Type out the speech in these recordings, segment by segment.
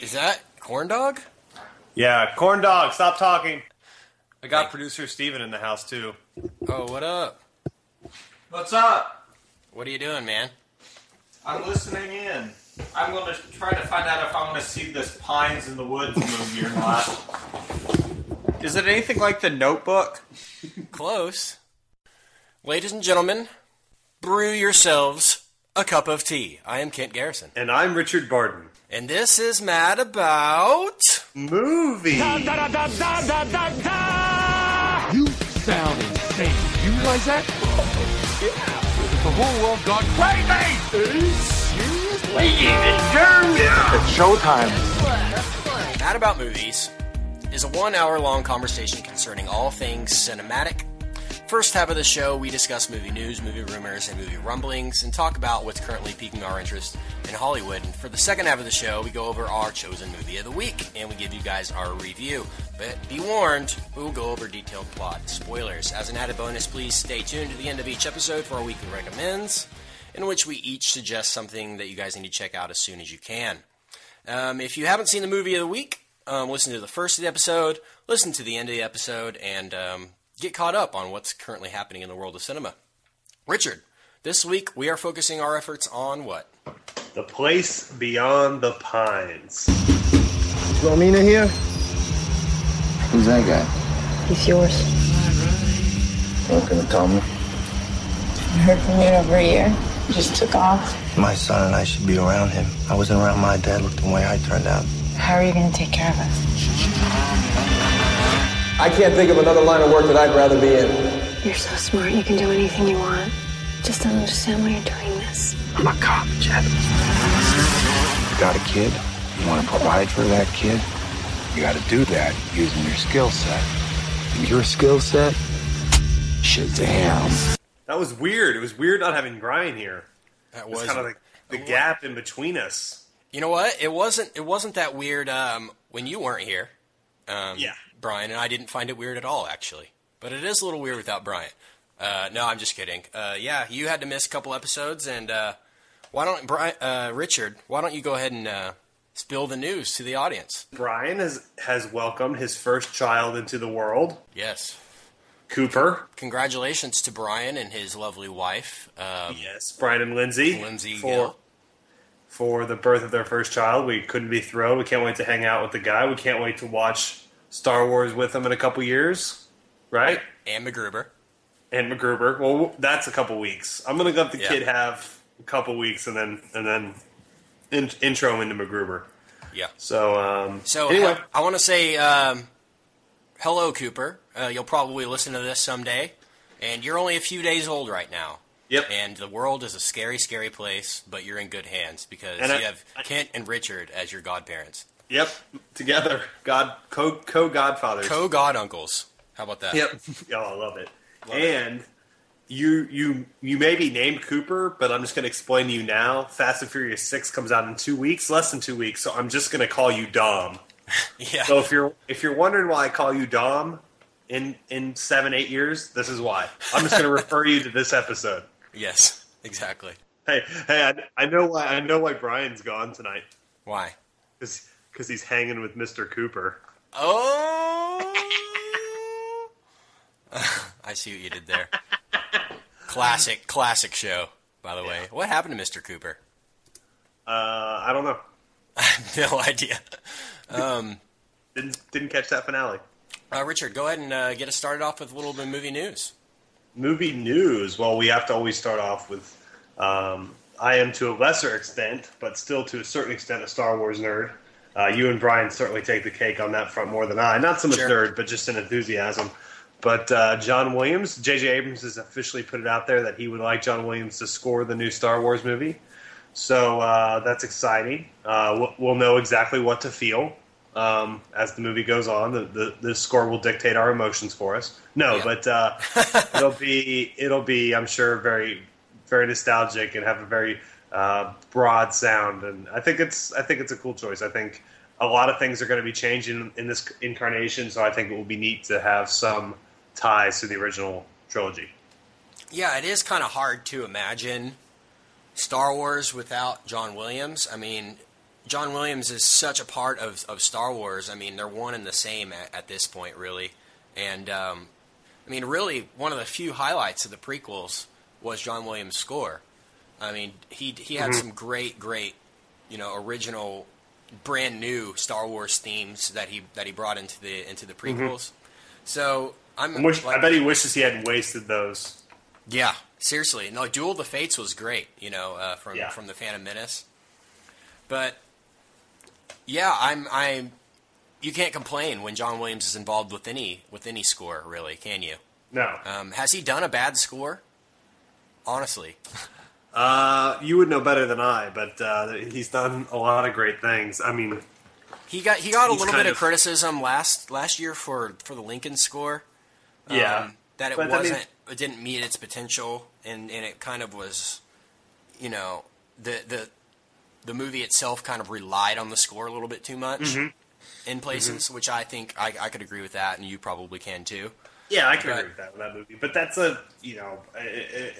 Is that corn dog? Yeah, corn dog, stop talking. I got producer Steven in the house too. Oh, what up? What's up? What are you doing, man? I'm listening in. I'm going to try to find out if I'm going to see this Pines in the Woods movie or not. Is it anything like The Notebook? Close. Ladies and gentlemen, brew yourselves a cup of tea. I am Kent Garrison. And I'm Richard Barton. And this is Mad About. Movie. You sound insane. You realize that? Yeah. The whole world gone crazy. It's showtime. Mad About Movies is a one hour long conversation concerning all things cinematic. First half of the show, we discuss movie news, movie rumors, and movie rumblings, and talk about what's currently piquing our interest in Hollywood. And for the second half of the show, we go over our chosen movie of the week, and we give you guys our review. But be warned, we will go over detailed plot spoilers. As an added bonus, please stay tuned to the end of each episode for our weekly recommends, in which we each suggest something that you guys need to check out as soon as you can. Um, if you haven't seen the movie of the week, um, listen to the first of the episode, listen to the end of the episode, and um, get caught up on what's currently happening in the world of cinema. Richard, this week we are focusing our efforts on what? The place beyond the pines. Romina here? Who's that guy? He's yours. What gonna tell me? I heard from you in over a year. You just took off. My son and I should be around him. I wasn't around my dad. Look the way I turned out. How are you going to take care of us? I can't think of another line of work that I'd rather be in. You're so smart. You can do anything you want. Just don't understand why you're doing this. I'm a cop, Jet. You got a kid? You want to provide for that kid? You got to do that using your skill set. And your skill set? Shazam. That was weird. It was weird not having Brian here. That It was was kind of like the gap in between us. You know what? It wasn't. It wasn't that weird um, when you weren't here. Um, Yeah. Brian and I didn't find it weird at all, actually. But it is a little weird without Brian. Uh, no, I'm just kidding. Uh, yeah, you had to miss a couple episodes, and uh, why don't Brian, uh, Richard? Why don't you go ahead and uh, spill the news to the audience? Brian has has welcomed his first child into the world, Yes. Cooper. Congratulations to Brian and his lovely wife. Um, Yes, Brian and Lindsay. Lindsay for Gill. for the birth of their first child. We couldn't be thrilled. We can't wait to hang out with the guy. We can't wait to watch Star Wars with him in a couple years, right? and MacGruber. And MacGruber. Well, that's a couple weeks. I'm gonna let the Yeah. kid have a couple weeks and then and then in, intro him into MacGruber. Yeah. So um, So anyway, he- I want to say um, hello, Cooper. Uh, you'll probably listen to this someday, and you're only a few days old right now. Yep. And the world is a scary, scary place, but you're in good hands because And you I- have Kent and Richard as your godparents, yep, together, God co co Godfathers. co god uncles. How about that? Yep. Oh, I love it. Love it. and you you you may be named Cooper, but I'm just going to explain to you now. Fast and Furious Six comes out in two weeks, less than two weeks. So I'm just going to call you Dom. Yeah. So if you're if you're wondering why I call you Dom in in seven eight years, this is why. I'm just going to refer you to this episode. yes. Exactly. Hey hey, I, I know why I know why Brian's gone tonight Why? because he's hanging with Mr. Cooper. Oh. I see what you did there. classic, classic show. By the way, what happened to Mr. Cooper? Uh, I don't know. no idea. Um, Didn't didn't catch that finale. Uh, Richard, go ahead and uh, get us started off with a little bit of movie news. movie news. Well, we have to always start off with. Um, I am to a lesser extent, but still to a certain extent, a Star Wars nerd. Uh, you and Brian certainly take the cake on that front more than I. Not so much Sure. nerd, but just an enthusiasm. But uh, John Williams, J.J. Abrams has officially put it out there that he would like John Williams to score the new Star Wars movie. So uh, that's exciting. Uh, we'll, we'll know exactly what to feel um, as the movie goes on. The, the the score will dictate our emotions for us. No, Yeah. but uh, it'll be it'll be I'm sure very very nostalgic and have a very uh, broad sound. And I think it's I think it's a cool choice. I think a lot of things are going to be changing in this incarnation, so I think it will be neat to have some ties to the original trilogy. Yeah, it is kind of hard to imagine Star Wars without John Williams. I mean, John Williams is such a part of, of Star Wars. I mean, they're one and the same at, at this point, really. And um, I mean, really, one of the few highlights of the prequels was John Williams' score. I mean, he he had Mhm. some great, great, you know, original, brand new Star Wars themes that he that he brought into the into the prequels. So I'm I, wish, like- I bet he wishes he hadn't wasted those. yeah, seriously. No, Duel of the Fates was great, you know, uh, from Yeah. from the Phantom Menace. But yeah, I'm I'm you can't complain when John Williams is involved with any with any score, really, can you? No. Um, has he done a bad score? Honestly, Uh, you would know better than I, but uh, he's done a lot of great things. I mean, he got he got a little bit of of- criticism last last year for for the Lincoln score. um, Yeah. that it But, I mean- wasn't it didn't meet its potential, and and it kind of was, you know, the the the movie itself kind of relied on the score a little bit too much Mhm. in places, which I think I, I could agree with that, and you probably can too. Yeah, I can But- agree with that with that movie. But that's a you know a,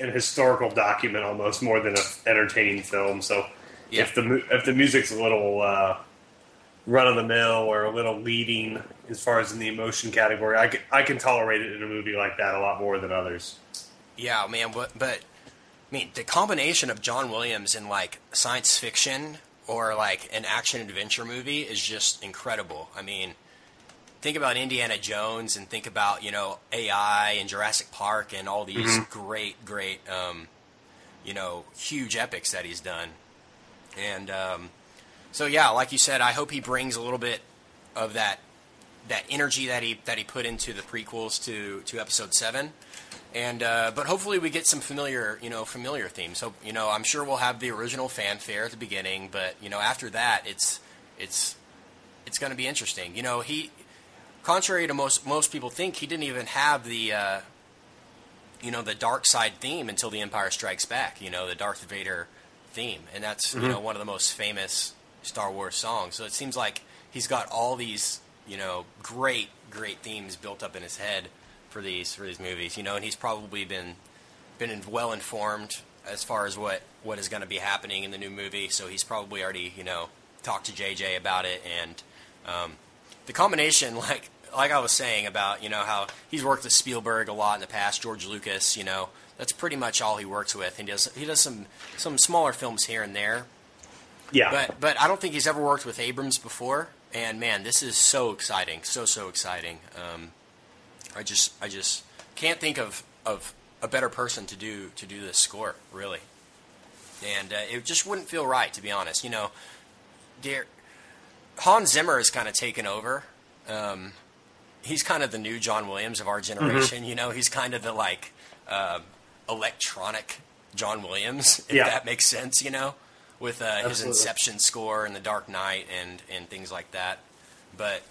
a, an historical document almost more than an entertaining film. So Yeah. if the if the music's a little uh, run of the mill or a little leading as far as in the emotion category, I can, I can tolerate it in a movie like that a lot more than others. Yeah, man, but but I mean, the combination of John Williams in like science fiction or like an action adventure movie is just incredible. I mean, think about Indiana Jones and think about you know AI and Jurassic Park and all these Mhm. great, great, um, you know, huge epics that he's done. And um, so yeah, like you said, I hope he brings a little bit of that that energy that he that he put into the prequels to to Episode Seven and uh, but hopefully we get some familiar you know familiar themes so you know i'm sure we'll have the original fanfare at the beginning but you know after that it's it's it's going to be interesting you know he contrary to most most people think he didn't even have the uh, you know the dark side theme until the empire strikes back you know the darth vader theme. And that's you Mhm. know one of the most famous star wars songs. So it seems like he's got all these you know great great themes built up in his head for these for these movies you know and he's probably been been well informed as far as what what is going to be happening in the new movie. So he's probably already you know talked to JJ about it and um, the combination like like I was saying about you know how he's worked with Spielberg a lot in the past George Lucas you know that's pretty much all he works with. He does he does some some smaller films here and there. Yeah. but but I don't think he's ever worked with Abrams before. And man this is so exciting. So so exciting. Um, I just I just can't think of of a better person to do to do this score really. And uh, it just wouldn't feel right to be honest. You know dear Hans Zimmer has kind of taken over um, he's kind of the new John Williams of our generation you know he's kind of the like uh, electronic John Williams if Yeah. that makes sense you know with uh, his Inception score and The Dark Knight and and things like that but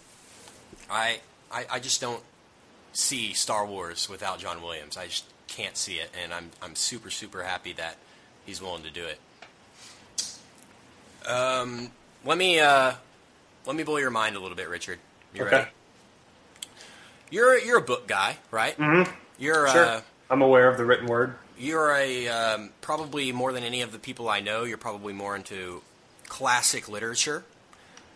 I, I I just don't see Star Wars without John Williams. I just can't see it, and I'm I'm super super happy that he's willing to do it. Um, let me uh, let me blow your mind a little bit, Richard. You Okay. ready? You're you're a book guy, right? Mm-hmm. You're Sure. uh, I'm aware of the written word. you're a um, probably more than any of the people I know. You're probably more into classic literature.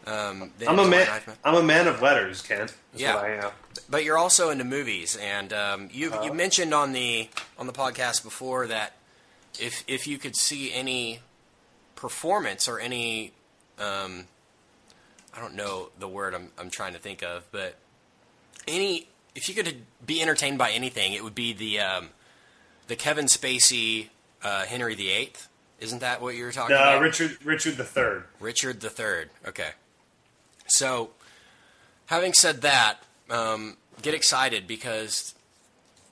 Um, I'm a man. I'm a man of letters, Kent. That's Yeah. what I am. But you're also into movies, and um, you you mentioned on the on the podcast before that if if you could see any performance or any um, I don't know the word I'm I'm trying to think of, but any if you could be entertained by anything, it would be the um, the Kevin Spacey uh, Henry VIII. Isn't that what you were talking Uh, about? Richard Richard the Third. Richard the Third. Okay. So, having said that, um, get excited because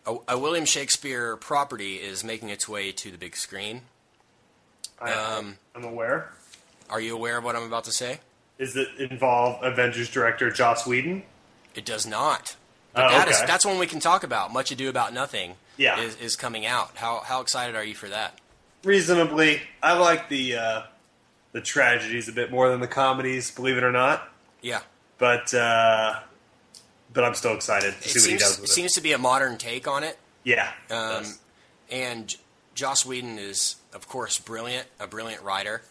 a, a William Shakespeare property is making its way to the big screen. I, Um, I'm aware. Are you aware of what I'm about to say? Is it involve Avengers director Joss Whedon? It does not. But Oh, that is- okay. that's one we can talk about. Much Ado About Nothing Yeah. is, is coming out. How how excited are you for that? Reasonably, I like the uh, the tragedies a bit more than the comedies. Believe it or not, Yeah. but uh, but I'm still excited to It see what he seems, does with it it. seems to be a modern take on it. Yeah. Um, Yes. and Joss Whedon is, of course, brilliant, a brilliant writer.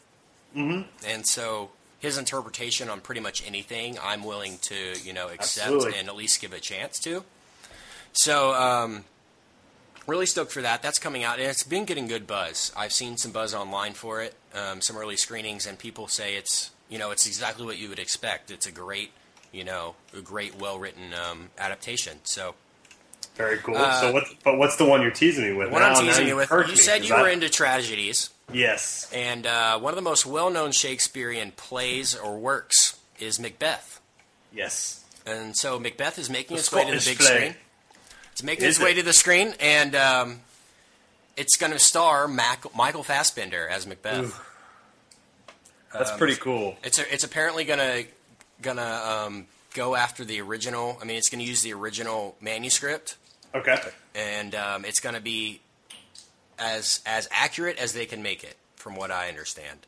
Mm-hmm. And so his interpretation on pretty much anything, I'm willing to, you know, accept Absolutely. and at least give a chance to. So, um, really stoked for that. That's coming out, and it's been getting good buzz. I've seen some buzz online for it, um, some early screenings, and people say it's, you know, it's exactly what you would expect. It's a great, you know, a great, well written um, adaptation. So, Very cool. Uh, so what? But what's the one you're teasing me with? what? I'm teasing you with, you me, said you were I- into tragedies. Yes. And uh, one of the most well-known Shakespearean plays or works is Macbeth. Yes. And so Macbeth is making its way to the big play. screen. It's making its way to the screen, and um, it's going to star Mac- Michael Fassbender as Macbeth. That's Um, pretty cool. It's a, it's apparently gonna gonna um, go after the original. I mean, it's gonna use the original manuscript, Okay. and um, it's gonna be as as accurate as they can make it, from what I understand.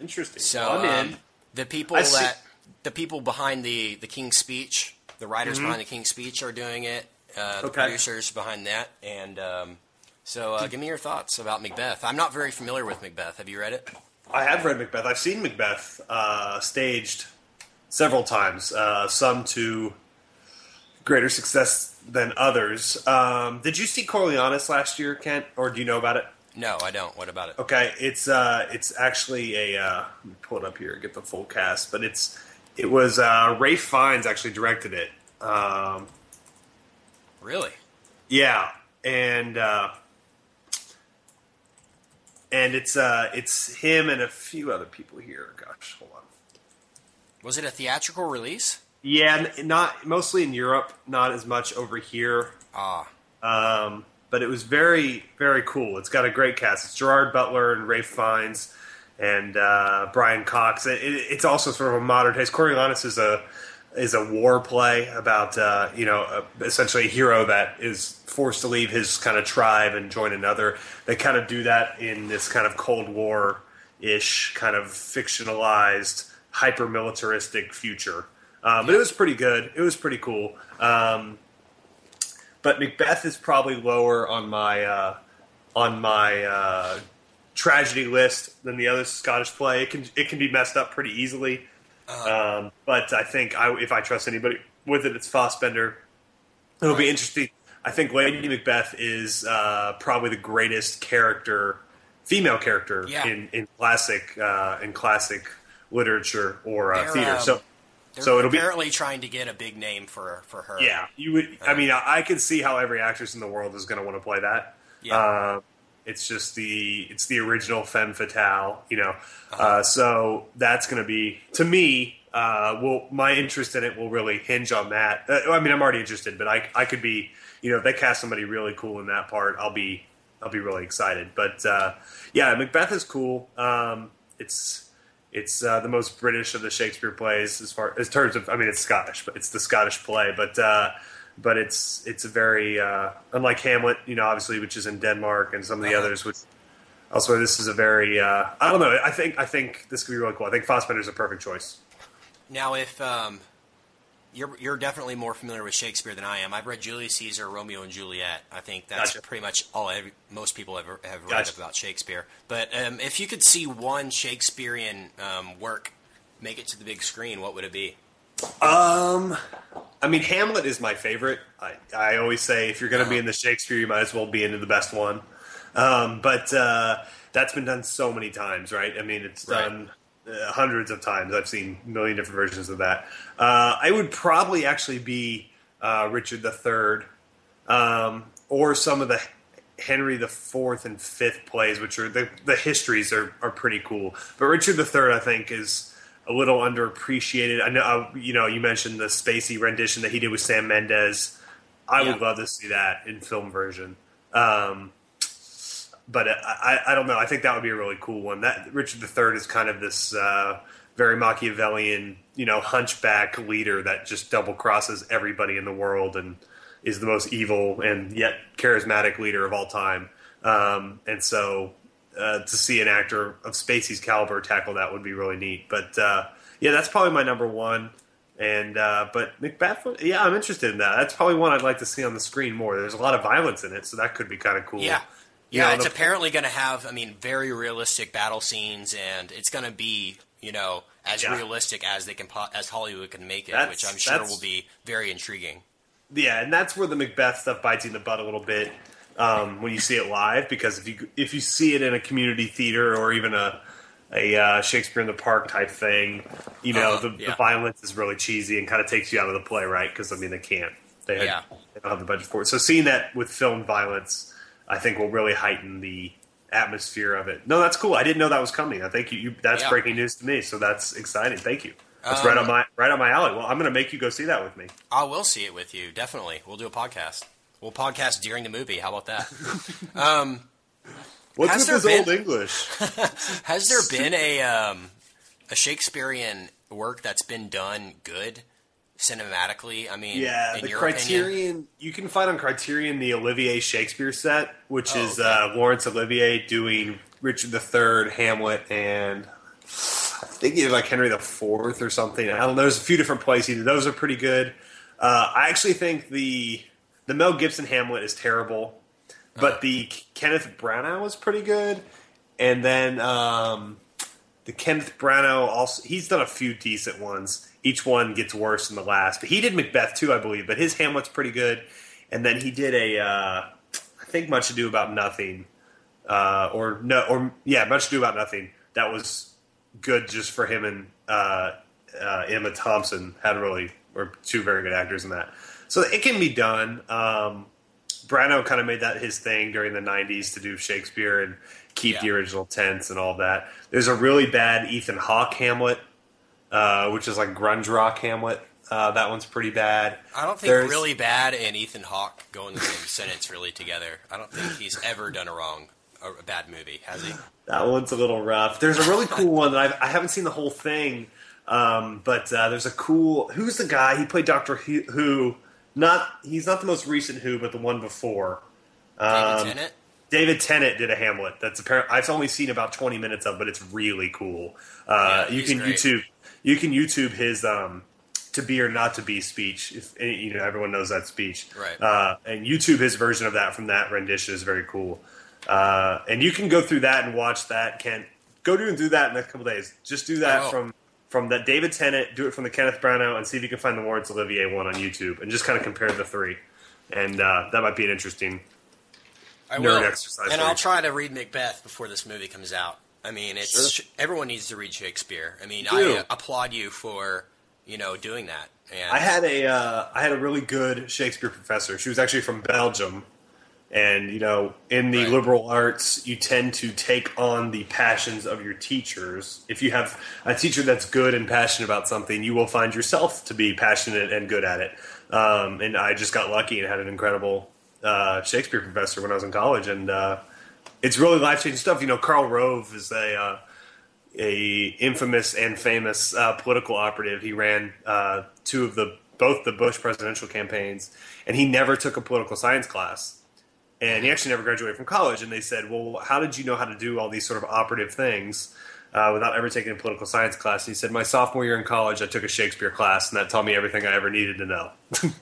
Interesting. So um, the people I see- that the people behind the the King's Speech, the writers behind the King's Speech are doing it. Uh, the Okay. producers behind that, and um, so uh, give me your thoughts about Macbeth. I'm not very familiar with Macbeth. Have you read it? I have read Macbeth. I've seen Macbeth uh, staged several times, uh, some to greater success than others. Um, did you see Coriolanus last year, Kent, or do you know about it? No, I don't. What about it? Okay, it's uh, it's actually a uh, let me pull it up here, get the full cast, but it's it was uh, Ralph Fiennes actually directed it. Um, Really? yeah, and uh, and it's uh, it's him and a few other people here. Gosh, hold on. Was it a theatrical release? Yeah, not mostly in Europe, not as much over here. Ah, Um, but it was very, very cool. It's got a great cast. It's Gerard Butler and Ralph Fiennes and uh, Brian Cox. It, it, it's also sort of a modern taste. Coriolanus is a is a war play about uh, you know uh essentially a hero that is forced to leave his kind of tribe and join another. They kind of do that in this kind of Cold War ish kind of fictionalized hyper militaristic future. Um, but it was pretty good. It was pretty cool. Um, but Macbeth is probably lower on my uh, on my uh, tragedy list than the other Scottish play. It can it can be messed up pretty easily. Um, but I think I, if I trust anybody with it, it's Fassbender. It'll be interesting. I think Lady Macbeth is uh, probably the greatest character, female character Yeah. in, in classic uh, in classic literature or uh, theater. um, so they're so it'll be apparently trying to get a big name for for her. yeah, you would. I mean, I, I can see how every actress in the world is going to want to play that. Yeah. Uh, it's just the it's the original femme fatale, you know. Uh-huh. uh so that's going to be to me. Uh, well, my interest in it will really hinge on that. Uh, I mean, I'm already interested, but I I could be, you know, if they cast somebody really cool in that part, I'll be I'll be really excited. But uh, yeah, Macbeth is cool. Um, it's it's uh, the most British of the Shakespeare plays as far as terms of. I mean, it's Scottish, but it's the Scottish play. But uh, but it's it's a very uh, unlike Hamlet, you know, obviously, which is in Denmark, and some of the Uh-huh. others. Which elsewhere, this is a very. Uh, I don't know. I think I think this could be really cool. I think Fassbender's a perfect choice. Now, if um, you're you're definitely more familiar with Shakespeare than I am, I've read Julius Caesar, Romeo and Juliet. I think that's Gotcha. pretty much all every, most people have have read Gotcha. about Shakespeare. But um, if you could see one Shakespearean um, work make it to the big screen, what would it be? Um, I mean, Hamlet is my favorite. I, I always say if you're going to be in the Shakespeare, you might as well be into the best one. Um, but uh, that's been done so many times, right? I mean, it's Right. done hundreds of times. I've seen a million different versions of that. Uh, I would probably actually be uh, Richard III, um, or some of the Henry the Fourth and Fifth plays, which are the, the histories are, are pretty cool. But Richard III, I think, is a little underappreciated. I know, uh, you know, you mentioned the Spacey rendition that he did with Sam Mendes. I would love to see that in film version. Um, but I, I, I don't know. I think that would be a really cool one. That Richard III is kind of this uh, very Machiavellian, you know, hunchback leader that just double crosses everybody in the world and is the most evil and yet charismatic leader of all time. Um, and so uh, to see an actor of Spacey's caliber tackle that would be really neat. But uh, yeah, that's probably my number one. And uh, but Macbeth, yeah, I'm interested in that. That's probably one I'd like to see on the screen more. There's a lot of violence in it, so that could be kind of cool. Yeah. Yeah, know, it's apparently going to have, I mean, very realistic battle scenes, and it's going to be, you know, as Yeah. realistic as they can, po- as Hollywood can make it, That's- which I'm sure will be very intriguing. Yeah, and that's where the Macbeth stuff bites you in the butt a little bit um, when you see it live, because if you if you see it in a community theater or even a a uh, Shakespeare in the Park type thing, you know Uh-huh, the, yeah. the violence is really cheesy and kind of takes you out of the play, right? Because I mean they can't, they, had- Yeah. they don't have the budget for it. So seeing that with film violence, I think will really heighten the atmosphere of it. No, that's cool. I didn't know that was coming. I think you, you that's Yeah. breaking news to me. So that's exciting. Thank you. That's Um, right on my right on my alley. Well, I'm going to make you go see that with me. I will see it with you, definitely. We'll do a podcast. We'll podcast during the movie. How about that? um, What's with this been- old English? has there been a um, a Shakespearean work that's been done good cinematically? I mean, Yeah, in the your Criterion. opinion? You can find on Criterion the Olivier Shakespeare set, which Oh, is okay. uh, Laurence Olivier doing Richard III, Hamlet, and I think he did like Henry IV or something. I don't know. There's a few different plays he did. Those are pretty good. Uh, I actually think the the Mel Gibson Hamlet is terrible, but the Kenneth Branagh was pretty good. And then um, the Kenneth Branagh also he's done a few decent ones. Each one gets worse than the last, but he did Macbeth too, I believe. But his Hamlet's pretty good. And then he did a uh, I think Much Ado About Nothing, uh, or no, or yeah, Much Ado About Nothing. That was good just for him and uh, uh, Emma Thompson had really were two very good actors in that. So it can be done. Um, Branagh kind of made that his thing during the '90s to do Shakespeare and keep the original tense and all that. There's a really bad Ethan Hawke Hamlet, uh, which is like grunge rock Hamlet. Uh, that one's pretty bad. I don't think There's- really bad and Ethan Hawke go in the same sentence really together. I don't think he's ever done a wrong a, a bad movie, has he? That one's a little rough. There's a really cool one that I've, I haven't seen the whole thing, um, but uh, there's a cool. Who's the guy? He played Doctor Who. Not he's not the most recent Who, but the one before. David Um, Tennant. David Tennant did a Hamlet. That's apparent. I've only seen about 20 minutes of, but it's really cool. Uh, Yeah, you can great. YouTube. You can YouTube his um, "To Be or Not to Be" speech. If you know, everyone knows that speech, Right. Uh, and YouTube his version of that from that rendition is very cool. Uh, and you can go through that and watch that. Kent, go do and do that in the next couple days. Just do that I from from that David Tennant. Do it from the Kenneth Branagh, and see if you can find the Laurence Olivier one on YouTube, and just kind of compare the three. And uh, that might be an interesting I nerd will. exercise and I'll you. try to read Macbeth before this movie comes out. I mean, it's Sure. everyone needs to read Shakespeare. I mean, I uh, applaud you for you know doing that. And I had a uh, I had a really good Shakespeare professor. She was actually from Belgium, and you know, in the Right. liberal arts, you tend to take on the passions of your teachers. If you have a teacher that's good and passionate about something, you will find yourself to be passionate and good at it. Um, and I just got lucky and had an incredible uh, Shakespeare professor when I was in college, and uh, it's really life changing stuff. You know, Karl Rove is a uh, a infamous and famous uh, political operative. He ran uh, two of the both the Bush presidential campaigns, and he never took a political science class. And he actually never graduated from college. And they said, "Well, how did you know how to do all these sort of operative things uh, without ever taking a political science class?" And he said, "My sophomore year in college, I took a Shakespeare class, and that taught me everything I ever needed to know." nice.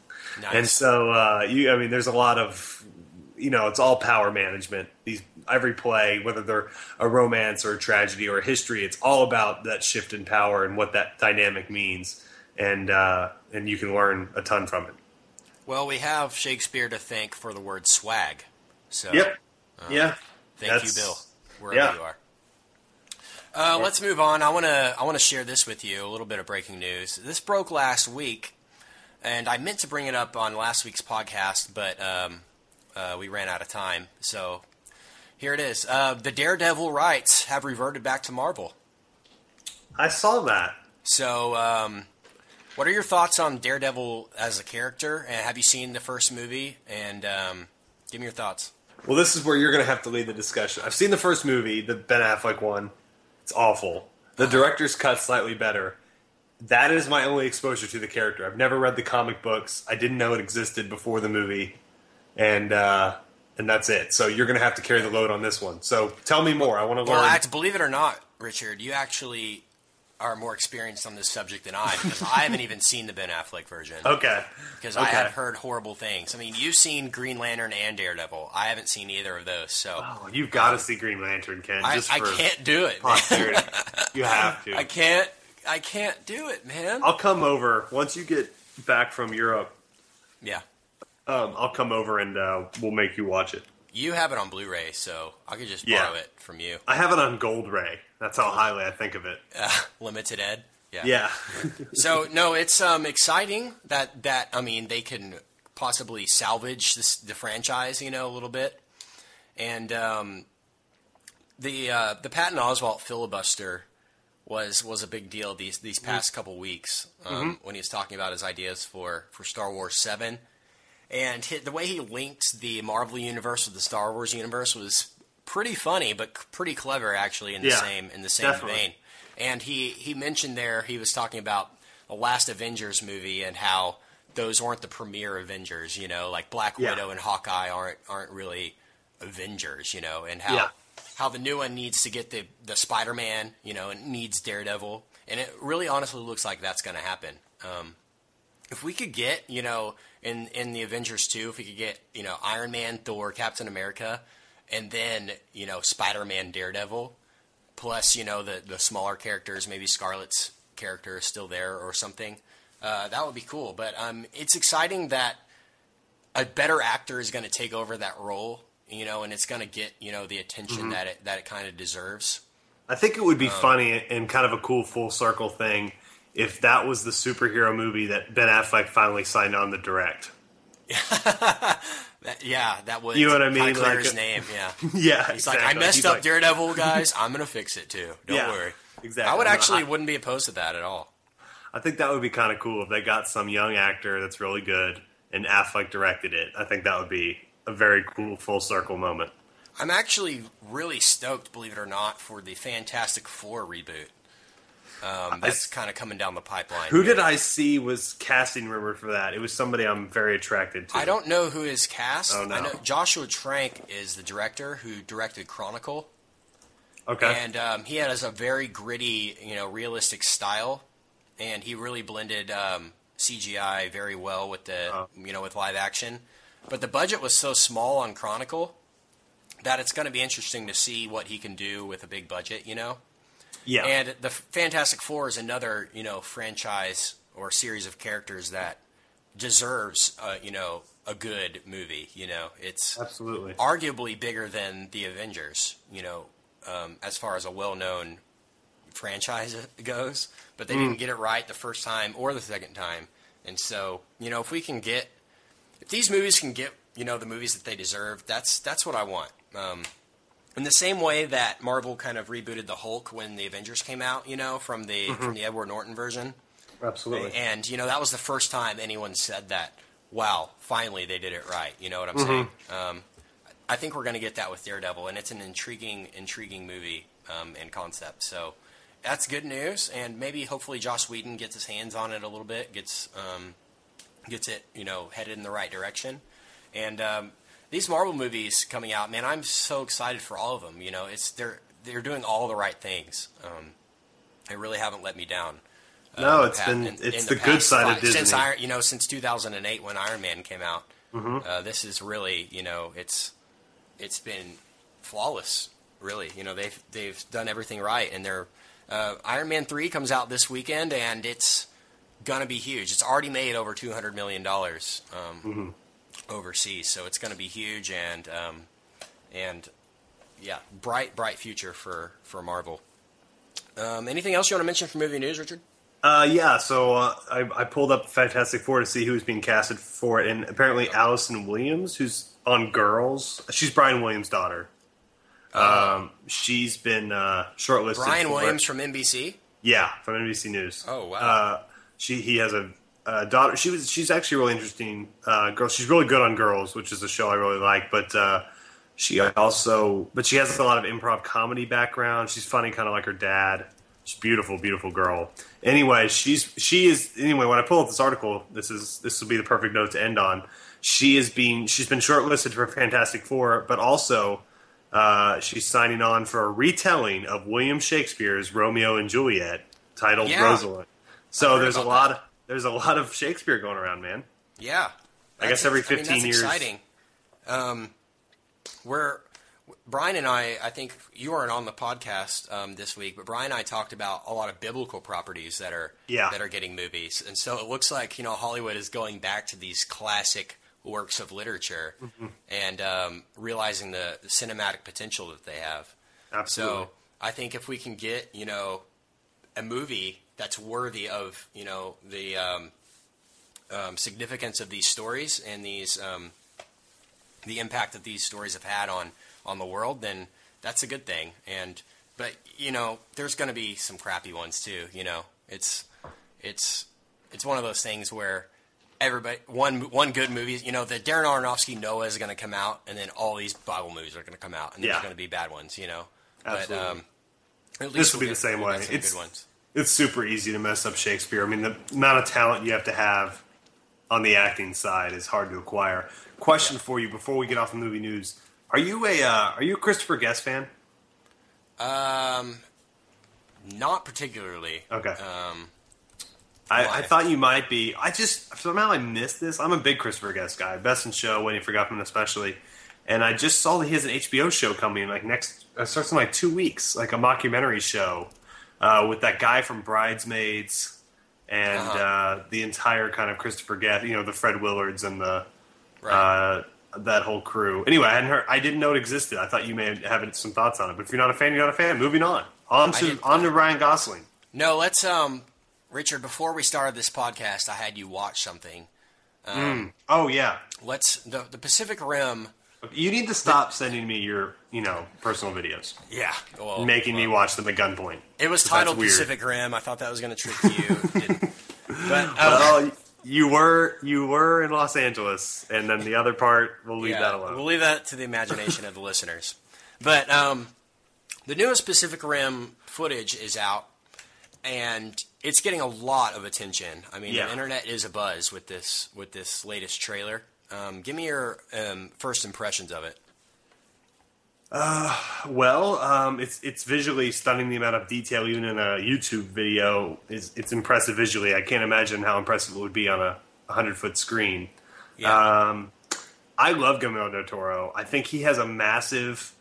And so, uh, you, I mean, there's a lot of, you know, it's all power management. These every play, whether they're a romance or a tragedy or a history, it's all about that shift in power and what that dynamic means, and uh, and you can learn a ton from it. well, we have Shakespeare to thank for the word swag. So Yep. yeah. thank That's- you, Bill, wherever yeah. you are. Uh, let's move on. I want to I want to share this with you. A little bit of breaking news. This broke last week, and I meant to bring it up on last week's podcast, but um, uh, we ran out of time. So here it is. Uh, the Daredevil rights have reverted back to Marvel. I saw that. So, um, what are your thoughts on Daredevil as a character? And have you seen the first movie? And um, give me your thoughts. Well, this is where you're going to have to lead the discussion. I've seen the first movie, the Ben Affleck one. It's awful. The director's cut slightly better. That is my only exposure to the character. I've never read the comic books. I didn't know it existed before the movie, and uh, and that's it. So you're going to have to carry the load on this one. So tell me more. I want to learn. Well, believe it or not, Richard, you actually are more experienced on this subject than I because I haven't even seen the Ben Affleck version. Okay. Because I have heard horrible things. I mean, you've seen Green Lantern and Daredevil. I haven't seen either of those, so Oh, you've got to see Green Lantern, Ken. I, I can't do it. you have to. I can't. I can't do it, man. I'll come over once you get back from Europe. yeah, Um, I'll come over and uh, we'll make you watch it. you have it on Blu-ray, so I could just Yeah. borrow it from you. I have it on Gold Ray. That's how highly I think of it. Uh, limited ed. Yeah. Yeah. So no, it's um exciting that that I mean they can possibly salvage this, the franchise, you know, a little bit, and um, the uh, the Patton Oswalt filibuster was was a big deal these these past couple weeks um, when he was talking about his ideas for for Star Wars Seven, and the way he linked the Marvel universe with the Star Wars universe was pretty funny, but pretty clever actually in the Yeah, same in the same definitely. vein. And he he mentioned there he was talking about the last Avengers movie and how those weren't the premier Avengers, you know, like Black Yeah. Widow and Hawkeye aren't aren't really Avengers, you know, and how Yeah. how the new one needs to get the the Spider Man, you know, and needs Daredevil, and it really honestly looks like that's going to happen. Um, if we could get, you know, in in the Avengers two, if we could get, you know, Iron Man, Thor, Captain America, and then you know Spider Man, Daredevil, plus you know the the smaller characters, maybe Scarlett's character is still there or something. Uh, that would be cool. But um, it's exciting that a better actor is going to take over that role, you know, and it's going to get you know the attention Mhm. that it that it kind of deserves. I think it would be Um, funny and kind of a cool full circle thing if that was the superhero movie that Ben Affleck finally signed on to direct. That, yeah, that would You know what I mean? Like his name. Yeah, Yeah, He's like, I messed He's up like- Daredevil, guys. I'm gonna fix it too. Don't Yeah, worry. exactly. I would actually I- wouldn't be opposed to that at all. I think that would be kind of cool if they got some young actor that's really good and Affleck directed it. I think that would be a very cool full circle moment. I'm actually really stoked, believe it or not, for the Fantastic Four reboot. Um, that's kind of coming down the pipeline. Who did I see was casting rumored for that? It was somebody I'm very attracted to. I don't know who is cast. Oh, no. I know Joshua Trank is the director who directed Chronicle. Okay. And um, he has a very gritty, you know, realistic style, and he really blended um, CGI very well with the, Oh. you know, with live action. But the budget was so small on Chronicle that it's going to be interesting to see what he can do with a big budget, you know. Yeah. And the Fantastic Four is another, you know, franchise or series of characters that deserves, uh, you know, a good movie. You know, it's Absolutely. arguably bigger than the Avengers. You know, um, as far as a well-known franchise goes, but they Mm. didn't get it right the first time or the second time. And so, you know, if we can get, if these movies can get, you know, the movies that they deserve, that's that's what I want. Um, in the same way that Marvel kind of rebooted the Hulk when the Avengers came out, you know, from the Mhm. from the Edward Norton version. Absolutely. And you know that was the first time anyone said that. Wow, finally they did it right. You know what I'm Mhm. saying? Um, I think we're going to get that with Daredevil, and it's an intriguing, intriguing movie um, and concept. So that's good news, and maybe hopefully Joss Whedon gets his hands on it a little bit, gets um, gets it you know headed in the right direction. And um, these Marvel movies coming out, man, I'm so excited for all of them. You know, it's they're they're doing all the right things. Um, they really haven't let me down. No, it's been- in- it's in the good past side of five- Since Disney. Iron, you know, since 2008 when Iron Man came out, Mhm. uh, this is really, you know, it's it's been flawless. Really, you know, they've they've done everything right, and they're uh, Iron Man three comes out this weekend, and it's gonna be huge. It's already made over 200 million dollars um, Mhm. Overseas, so it's gonna be huge, and um, and yeah, bright bright future for for Marvel. Um, anything else you want to mention for movie news, Richard? Uh, yeah, so uh, I, I pulled up Fantastic Four to see who was being casted for it, and apparently Allison Williams, who's on Girls, she's Brian Williams' daughter. Um, she's been uh, shortlisted. Brian Williams it. from NBC. Yeah, from NBC News. Oh, wow. Uh, she he has a, a daughter. She was she's actually a really interesting uh, girl. She's really good on Girls, which is a show I really like. But uh, she also but she has a lot of improv comedy background. She's funny, kind of like her dad. She's beautiful, beautiful girl. Anyway, she's she is anyway. When I pull up this article, this is this will be the perfect note to end on. She is being she's been shortlisted for Fantastic Four, but also uh, she's signing on for a retelling of William Shakespeare's Romeo and Juliet titled Yeah. Rosaline. So there's a lot. Of, there's a lot of Shakespeare going around, man. Yeah. I guess every I mean, 15 that's years. exciting. Um, we're Brian and I. I think you weren't on the podcast um, this week, but Brian and I talked about a lot of biblical properties that are Yeah. that are getting movies, and so it looks like you know Hollywood is going back to these classic works of literature Mm-hmm. and um, realizing the, the cinematic potential that they have. Absolutely. So I think if we can get you know a movie that's worthy of you know the um, um, significance of these stories and these um, the impact that these stories have had on on the world, then that's a good thing. And but you know, there's going to be some crappy ones too. You know, it's it's it's one of those things where everybody one one good movie. You know, the Darren Aronofsky Noah is going to come out, and then all these Bible movies are going to come out, and Yeah. there's going to be bad ones. You know, Absolutely. but um, at least this will we'll be the same we'll way. It's good ones. It's super easy to mess up Shakespeare. I mean, the amount of talent you have to have on the acting side is hard to acquire. Question for you before we get off the movie news: Are you a uh, are you a Christopher Guest fan? Um, not particularly. Okay. Um, I, I thought you might be. I just somehow I missed this. I'm a big Christopher Guest guy. Best in Show, Waiting for Guffman especially. And I just saw that he has an HBO show coming like next. It starts in like two weeks, like a mockumentary show uh, with that guy from Bridesmaids and Uh-huh. uh, the entire kind of Christopher Guest. You know, the Fred Willards and the right. uh, that whole crew. Anyway, I hadn't heard. I didn't know it existed. I thought you may have some thoughts on it. But if you're not a fan, you're not a fan. Moving on. On to on to Ryan Gosling. No, let's um Richard, before we started this podcast, I had you watch something. Oh yeah. Let's the the Pacific Rim. You need to stop sending me your, you know, personal videos, Yeah. Well, making me watch them at gunpoint. it was titled. Pacific Rim. I thought that was going to trick you. But uh, Well, you were you were in Los Angeles, and then the other part we'll leave yeah, that alone. we'll leave that to the imagination of the listeners. But um, the newest Pacific Rim footage is out, and it's getting a lot of attention. I mean, Yeah. the internet is abuzz with this with this latest trailer. Um, give me your um, first impressions of it. Well, um, it's it's visually stunning. The amount of detail, even in a YouTube video, is it's impressive visually. I can't imagine how impressive it would be on a hundred foot screen. Yeah. Um, I love Guillermo del Toro. I think he has a massive,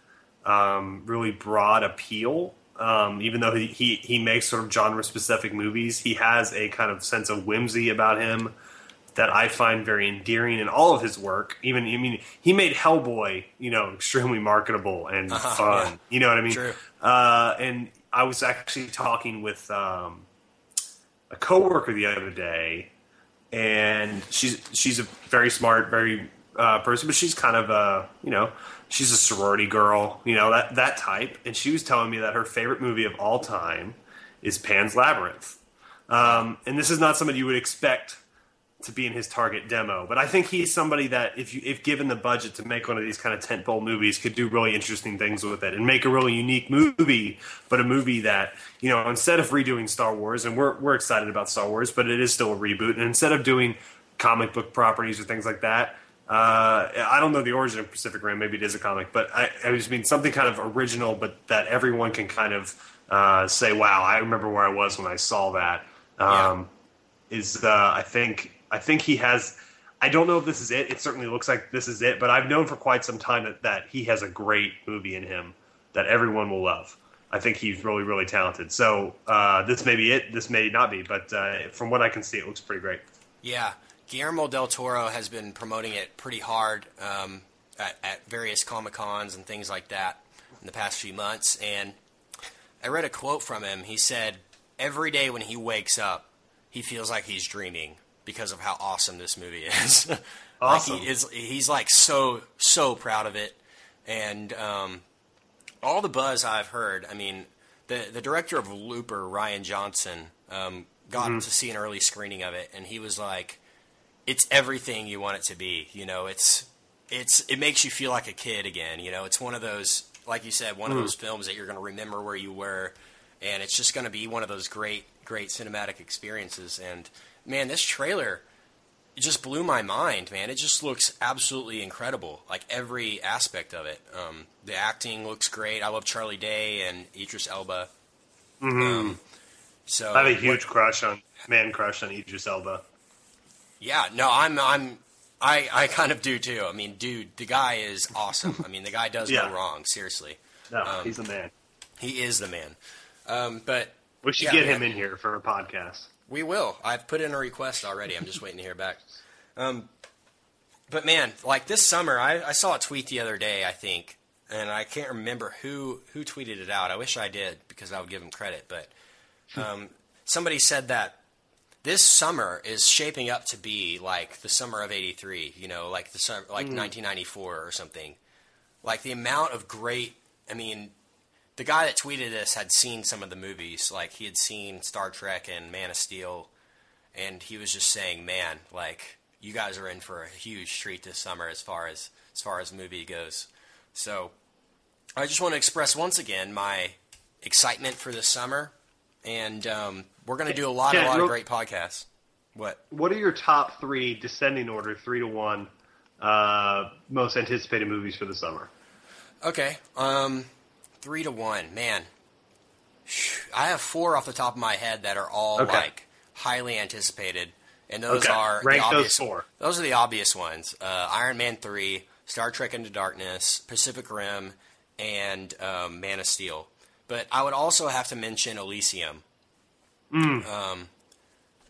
um, really broad appeal. Um, even though he, he, he makes sort of genre specific movies, he has a kind of sense of whimsy about him that I find very endearing in all of his work. Even I mean, he made Hellboy, you know, extremely marketable and fun. yeah. You know what I mean? True. Uh, and I was actually talking with um, a coworker the other day, and she's she's a very smart, very uh, person, but she's kind of a you know she's a sorority girl, you know that that type. And she was telling me that her favorite movie of all time is Pan's Labyrinth. Um, and this is not somebody you would expect to be in his target demo, but I think he's somebody that if you if given the budget to make one of these kind of tentpole movies, could do really interesting things with it and make a really unique movie, but a movie that you know instead of redoing Star Wars, and we're we're excited about Star Wars, but it is still a reboot, and instead of doing comic book properties or things like that. Uh, I don't know the origin of Pacific Rim. Maybe it is a comic, but I, I just mean something kind of original, but that everyone can kind of uh, say, "Wow, I remember where I was when I saw that." Um, is uh, I think I think he has. I don't know if this is it. It certainly looks like this is it, but I've known for quite some time that, that he has a great movie in him that everyone will love. I think he's really, really talented. So uh, this may be it. This may not be, but uh, from what I can see, it looks pretty great. Yeah, Guillermo del Toro has been promoting it pretty hard um, at, at various comic cons and things like that in the past few months. And I read a quote from him. He said, "Every day when he wakes up, he feels like he's dreaming because of how awesome this movie is. Awesome. like he is, he's like so so proud of it, and um, all the buzz I've heard. I mean, the the director of Looper, Rian Johnson, um, got Mm-hmm. to see an early screening of it, and he was like, "It's everything you want it to be." You know, it's it's it makes you feel like a kid again. You know, it's one of those, like you said, one of Mm. those films that you're going to remember where you were, and it's just going to be one of those great great cinematic experiences. And man, this trailer. Just blew my mind, man. It just looks absolutely incredible. Like every aspect of it. Um, the acting looks great. I love Charlie Day and Idris Elba. Um, So I have a huge crush on man crush on Idris Elba. Yeah, no, I'm I'm I I kind of do too. I mean, dude, the guy is awesome. I mean, the guy does Yeah. no wrong. Seriously, No, Um, he's the man. he is the man. Um, but We should yeah, get man. him in here for a podcast. We will. I've put in a request already. I'm just waiting to hear back. Um, but man, like this summer, I, I saw a tweet the other day, I think, and I can't remember who who tweeted it out. I wish I did because I would give him credit. But um, somebody said that this summer is shaping up to be like the summer of '83. You know, like the summer, like 1994 or something. Like the amount of great. I mean, the guy that tweeted this had seen some of the movies. Like he had seen Star Trek and Man of Steel, and he was just saying, "Man, like you guys are in for a huge treat this summer as far as as far as movie goes." So, I just want to express once again my excitement for this summer, and um, we're going to do a lot, a lot of great podcasts. What? What are your top three descending order, three to one, uh, most anticipated movies for the summer? Okay. Um, three to one. Man, I have four off the top of my head that are all Okay. like highly anticipated, and those Okay. are Rank the those obvious. four. Those are the obvious ones: uh, Iron Man three, Star Trek Into Darkness, Pacific Rim, and um, Man of Steel. But I would also have to mention Elysium. Um,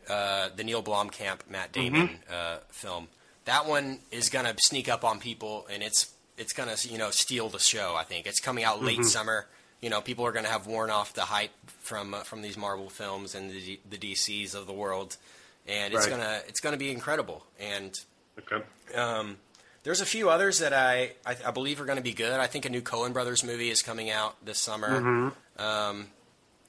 uh, the Neil Blomkamp, Matt Damon uh, film. That one is gonna sneak up on people, and it's it's gonna you know steal the show. I think it's coming out late summer. You know, people are gonna have worn off the hype from uh, from these Marvel films and the, the DCs of the world, and it's Right. gonna it's gonna be incredible. And Okay. um, there's a few others that I, I, I believe are going to be good. I think a new Coen Brothers movie is coming out this summer. Mm-hmm. Um,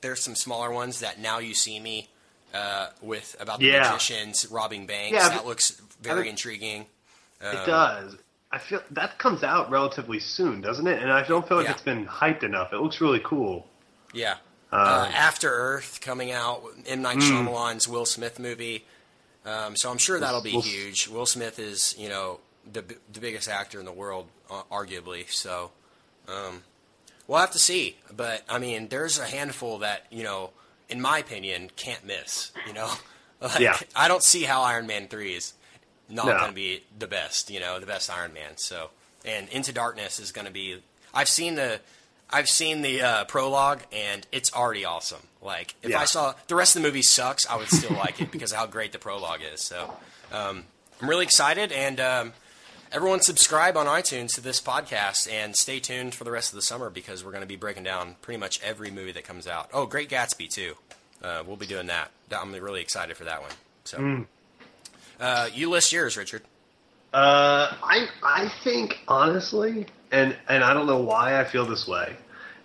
there's some smaller ones that Now You See Me uh, with about the Yeah. magicians robbing banks. Yeah, that looks very intriguing. It does. I feel that comes out relatively soon, doesn't it? And I don't feel like Yeah. it's been hyped enough. It looks really cool. Yeah. Uh, After Earth coming out, M Night Hmm. Shyamalan's Will Smith movie. Um, so I'm sure that'll be Will- huge. Will Smith is, you know, the the biggest actor in the world, uh, arguably. So um, we'll have to see. But I mean, there's a handful that you know, in my opinion, can't miss. You know, like, Yeah. I don't see how Iron Man three is not No. going to be the best. You know, the best Iron Man. So and Into Darkness is going to be. I've seen the. I've seen the uh, prologue and it's already awesome. Like if Yeah. I saw the rest of the movie sucks, I would still like it because of how great the prologue is. So um, I'm really excited, and um, everyone subscribe on iTunes to this podcast and stay tuned for the rest of the summer because we're going to be breaking down pretty much every movie that comes out. Oh, Great Gatsby too. Uh, we'll be doing that. I'm really excited for that one. So Hmm. Uh, you list yours, Richard. Uh, I I think honestly, and and I don't know why I feel this way,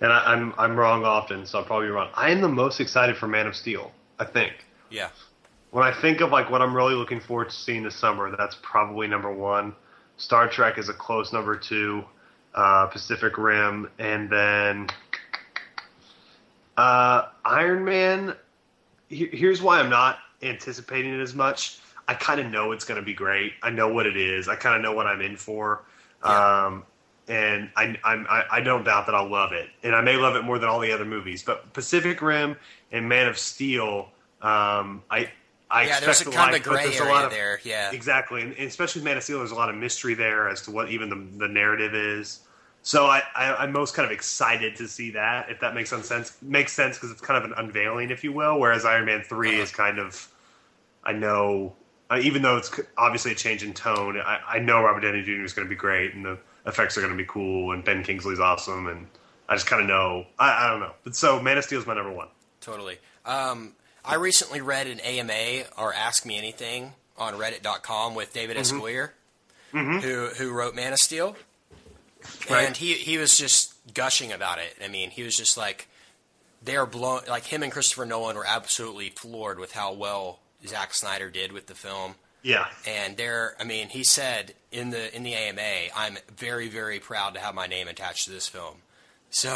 and I, I'm I'm wrong often, so I'll probably be wrong. I am the most excited for Man of Steel. I think Yeah. when I think of like what I'm really looking forward to seeing this summer, that's probably number one. Star Trek is a close number two. Uh, Pacific Rim, and then uh, Iron Man. he- Here's why I'm not anticipating it as much. I kind of know it's going to be great. I know what it is. I kind of know what I'm in for. Yeah. Um, and I, I'm, I, I don't doubt that I'll love it. And I may love it more than all the other movies. But Pacific Rim and Man of Steel, um, I, I Yeah, expect there's a kind like, of gray there's a lot of, there. Yeah. Exactly, and, and especially with Man of Steel, there's a lot of mystery there as to what even the, the narrative is. So I, I, I'm most kind of excited to see that, if that makes some sense. Makes sense because it's kind of an unveiling, if you will. Whereas Iron Man 3 Uh-huh. is kind of, I know, uh, even though it's obviously a change in tone, I, I know Robert Downey Jr. is going to be great, and the effects are going to be cool, and Ben Kingsley's awesome, and I just kind of know. I, I don't know, but so Man of Steel is my number one. Totally. Um, I recently read an AMA or Ask Me Anything on Reddit.com with David S. Goyer, who who wrote Man of Steel, Right. and he he was just gushing about it. I mean, he was just like they are blown. Like him and Christopher Nolan were absolutely floored with how well Zack Snyder did with the film. Yeah, And there, I mean, he said in the in the AMA, "I'm very, very proud to have my name attached to this film." So,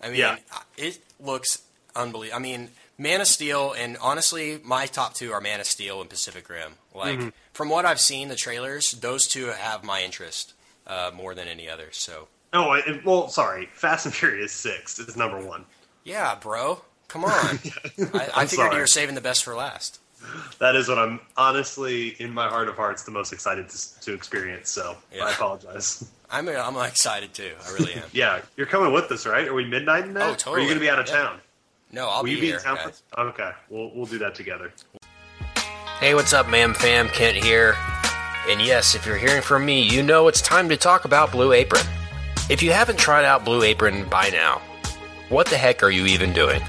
I mean, Yeah. it looks unbelievable. I mean, Man of Steel, and honestly, my top two are Man of Steel and Pacific Rim. Like, Mm-hmm. from what I've seen, the trailers, those two have my interest uh, more than any other. So, Oh, it, well, sorry. Fast and Furious Six is number one. yeah, bro, Come on. I, I figured sorry. you were saving the best for last. That is what I'm honestly, in my heart of hearts, the most excited to, to experience. So Yeah. I apologize. I'm I'm excited too. I really am. Yeah, you're coming with us, right? Are we midnight in that? Oh, Or are you going to be out of Yeah. town? No, I'll Will be you be here. in town? guys. For, okay, we'll we'll do that together. Hey, what's up, ma'am fam? Kent here. And yes, if you're hearing from me, you know it's time to talk about Blue Apron. If you haven't tried out Blue Apron by now, what the heck are you even doing?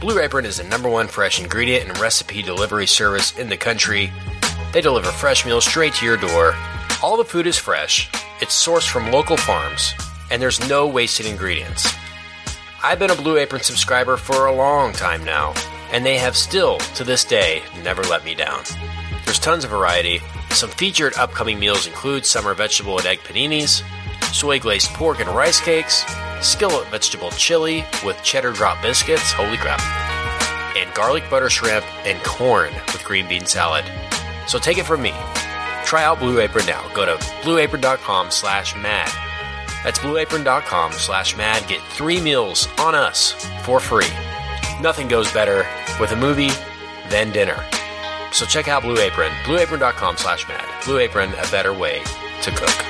Blue Apron is the number one fresh ingredient and recipe delivery service in the country. They deliver fresh meals straight to your door. All the food is fresh, it's sourced from local farms, and there's no wasted ingredients. I've been a Blue Apron subscriber for a long time now, and they have still, to this day, never let me down. There's tons of variety. Some featured upcoming meals include summer vegetable and egg paninis, soy glazed pork and rice cakes, skillet vegetable chili with cheddar drop biscuits, holy crap, and garlic butter shrimp and corn with green bean salad. So take it from me. Try out Blue Apron now. Go to blueapron.com slash mad. That's blueapron.com slash mad. Get three meals on us for free. Nothing goes better with a movie than dinner. So check out Blue Apron, blueapron.com slash mad. Blue Apron, a better way to cook.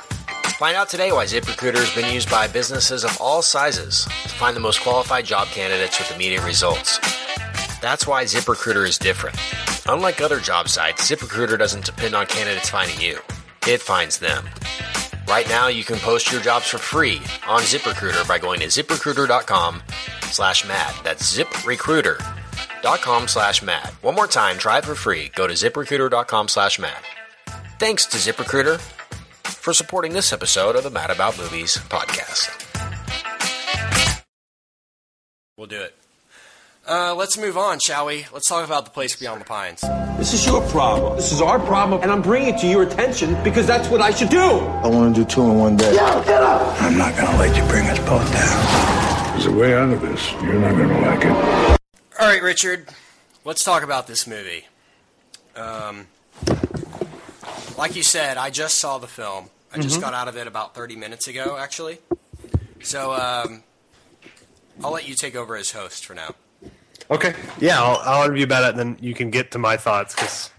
Find out today why ZipRecruiter has been used by businesses of all sizes to find the most qualified job candidates with immediate results. That's why ZipRecruiter is different. Unlike other job sites, ZipRecruiter doesn't depend on candidates finding you. It finds them. Right now, you can post your jobs for free on ZipRecruiter by going to ziprecruiter.com slash mad. That's ziprecruiter.com slash mad. One more time, try it for free. Go to ziprecruiter.com slash mad. Thanks to ZipRecruiter for supporting this episode of the Mad About Movies podcast. We'll do it. Uh, let's move on, shall we? Let's talk about the place beyond the pines. This is your problem. This is our problem, and I'm bringing it to your attention because that's what I should do. I want to do two in one day. I'm not gonna let you bring us both down. There's a way out of this. You're not going to like it. All right, Richard, let's talk about this movie. Um, like you said, I just saw the film. I just got out of it about 30 minutes ago, actually. So um, I'll let you take over as host for now. Okay. Yeah, I'll, I'll interview about it, and then you can get to my thoughts because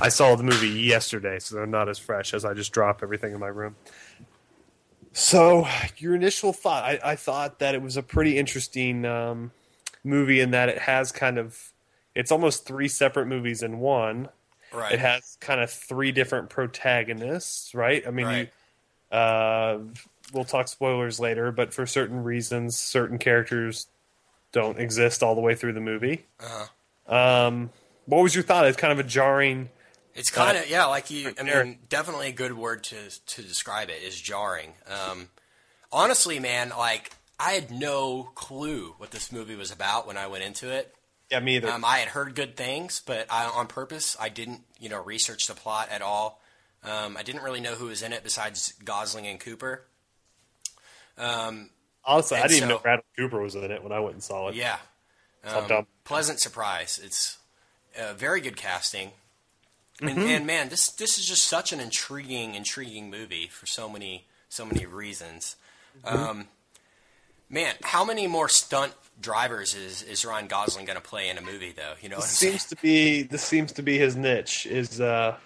I saw the movie yesterday, so they're not as fresh as I just drop everything in my room. So, your initial thought? I, I thought that it was a pretty interesting um, movie in that it has kind of, it's almost three separate movies in one. Right. It has kind of three different protagonists, right? I mean, Right. you, uh, we'll talk spoilers later, but for certain reasons, certain characters don't exist all the way through the movie. Uh-huh. Um, what was your thought? It's kind of a jarring. It's kind of yeah, like you. I mean, definitely a good word to to describe it is jarring. Um, honestly, man, like I had no clue what this movie was about when I went into it. Yeah, me either. Um, I had heard good things, but I, on purpose, I didn't, you know, research the plot at all. Um, I didn't really know who was in it besides Gosling and Cooper. Um, Honestly, I didn't even know Bradley Cooper was in it when I went and saw it. yeah, um, pleasant surprise. It's uh, very good casting, and, Mm-hmm. and man, this this is just such an intriguing, intriguing movie for so many so many reasons. Mm-hmm. Um, man, how many more stunt drivers is is Ryan Gosling going to play in a movie though? You know what I'm This saying? seems to be this seems to be his niche. Is uh,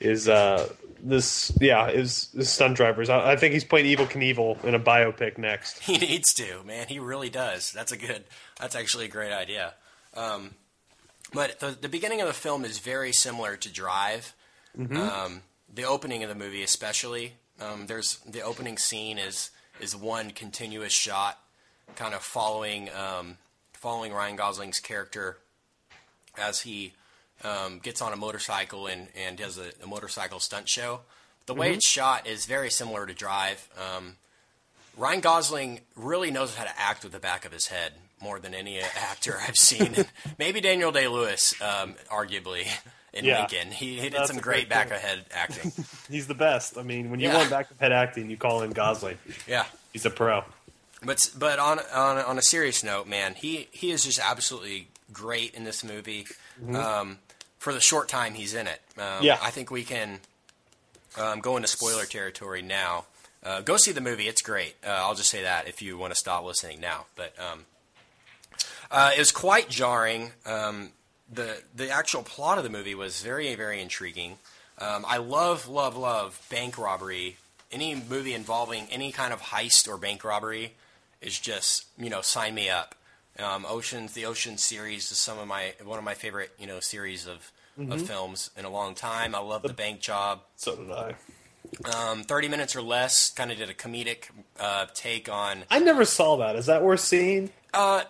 is uh, this yeah is, is stunt drivers. I, I think he's playing Evel Knievel in a biopic next. He needs to, man. He really does. That's a good. That's actually a great idea. Um, but the the beginning of the film is very similar to Drive. Um, the opening of the movie, especially, um, there's the opening scene is is one continuous shot, kind of following um, following Ryan Gosling's character as he um, gets on a motorcycle and, and does a, a motorcycle stunt show. The way it's shot is very similar to Drive. Um, Ryan Gosling really knows how to act with the back of his head more than any actor I've seen. Maybe Daniel Day Lewis, um, arguably in Yeah. Lincoln. He, he did some great great back of head acting. He's the best. I mean, when you Yeah. want back of head acting, you call in Gosling. yeah. He's a pro. But but on on on a serious note, man, he he is just absolutely great in this movie. Um, for the short time he's in it, um, Yeah. I think we can um, go into spoiler territory now. Uh, go see the movie; it's great. Uh, I'll just say that if you want to stop listening now. But um, uh, it was quite jarring. Um, the the actual plot of the movie was very very intriguing. Um, I love love love bank robbery. Any movie involving any kind of heist or bank robbery is just you know sign me up. Um, Oceans, the Ocean series is some of my one of my favorite you know series of, of films in a long time. I love the bank job. So did I. Um, Thirty minutes or less kind of did a comedic uh, take on I never saw that. Is that worth seeing? uh,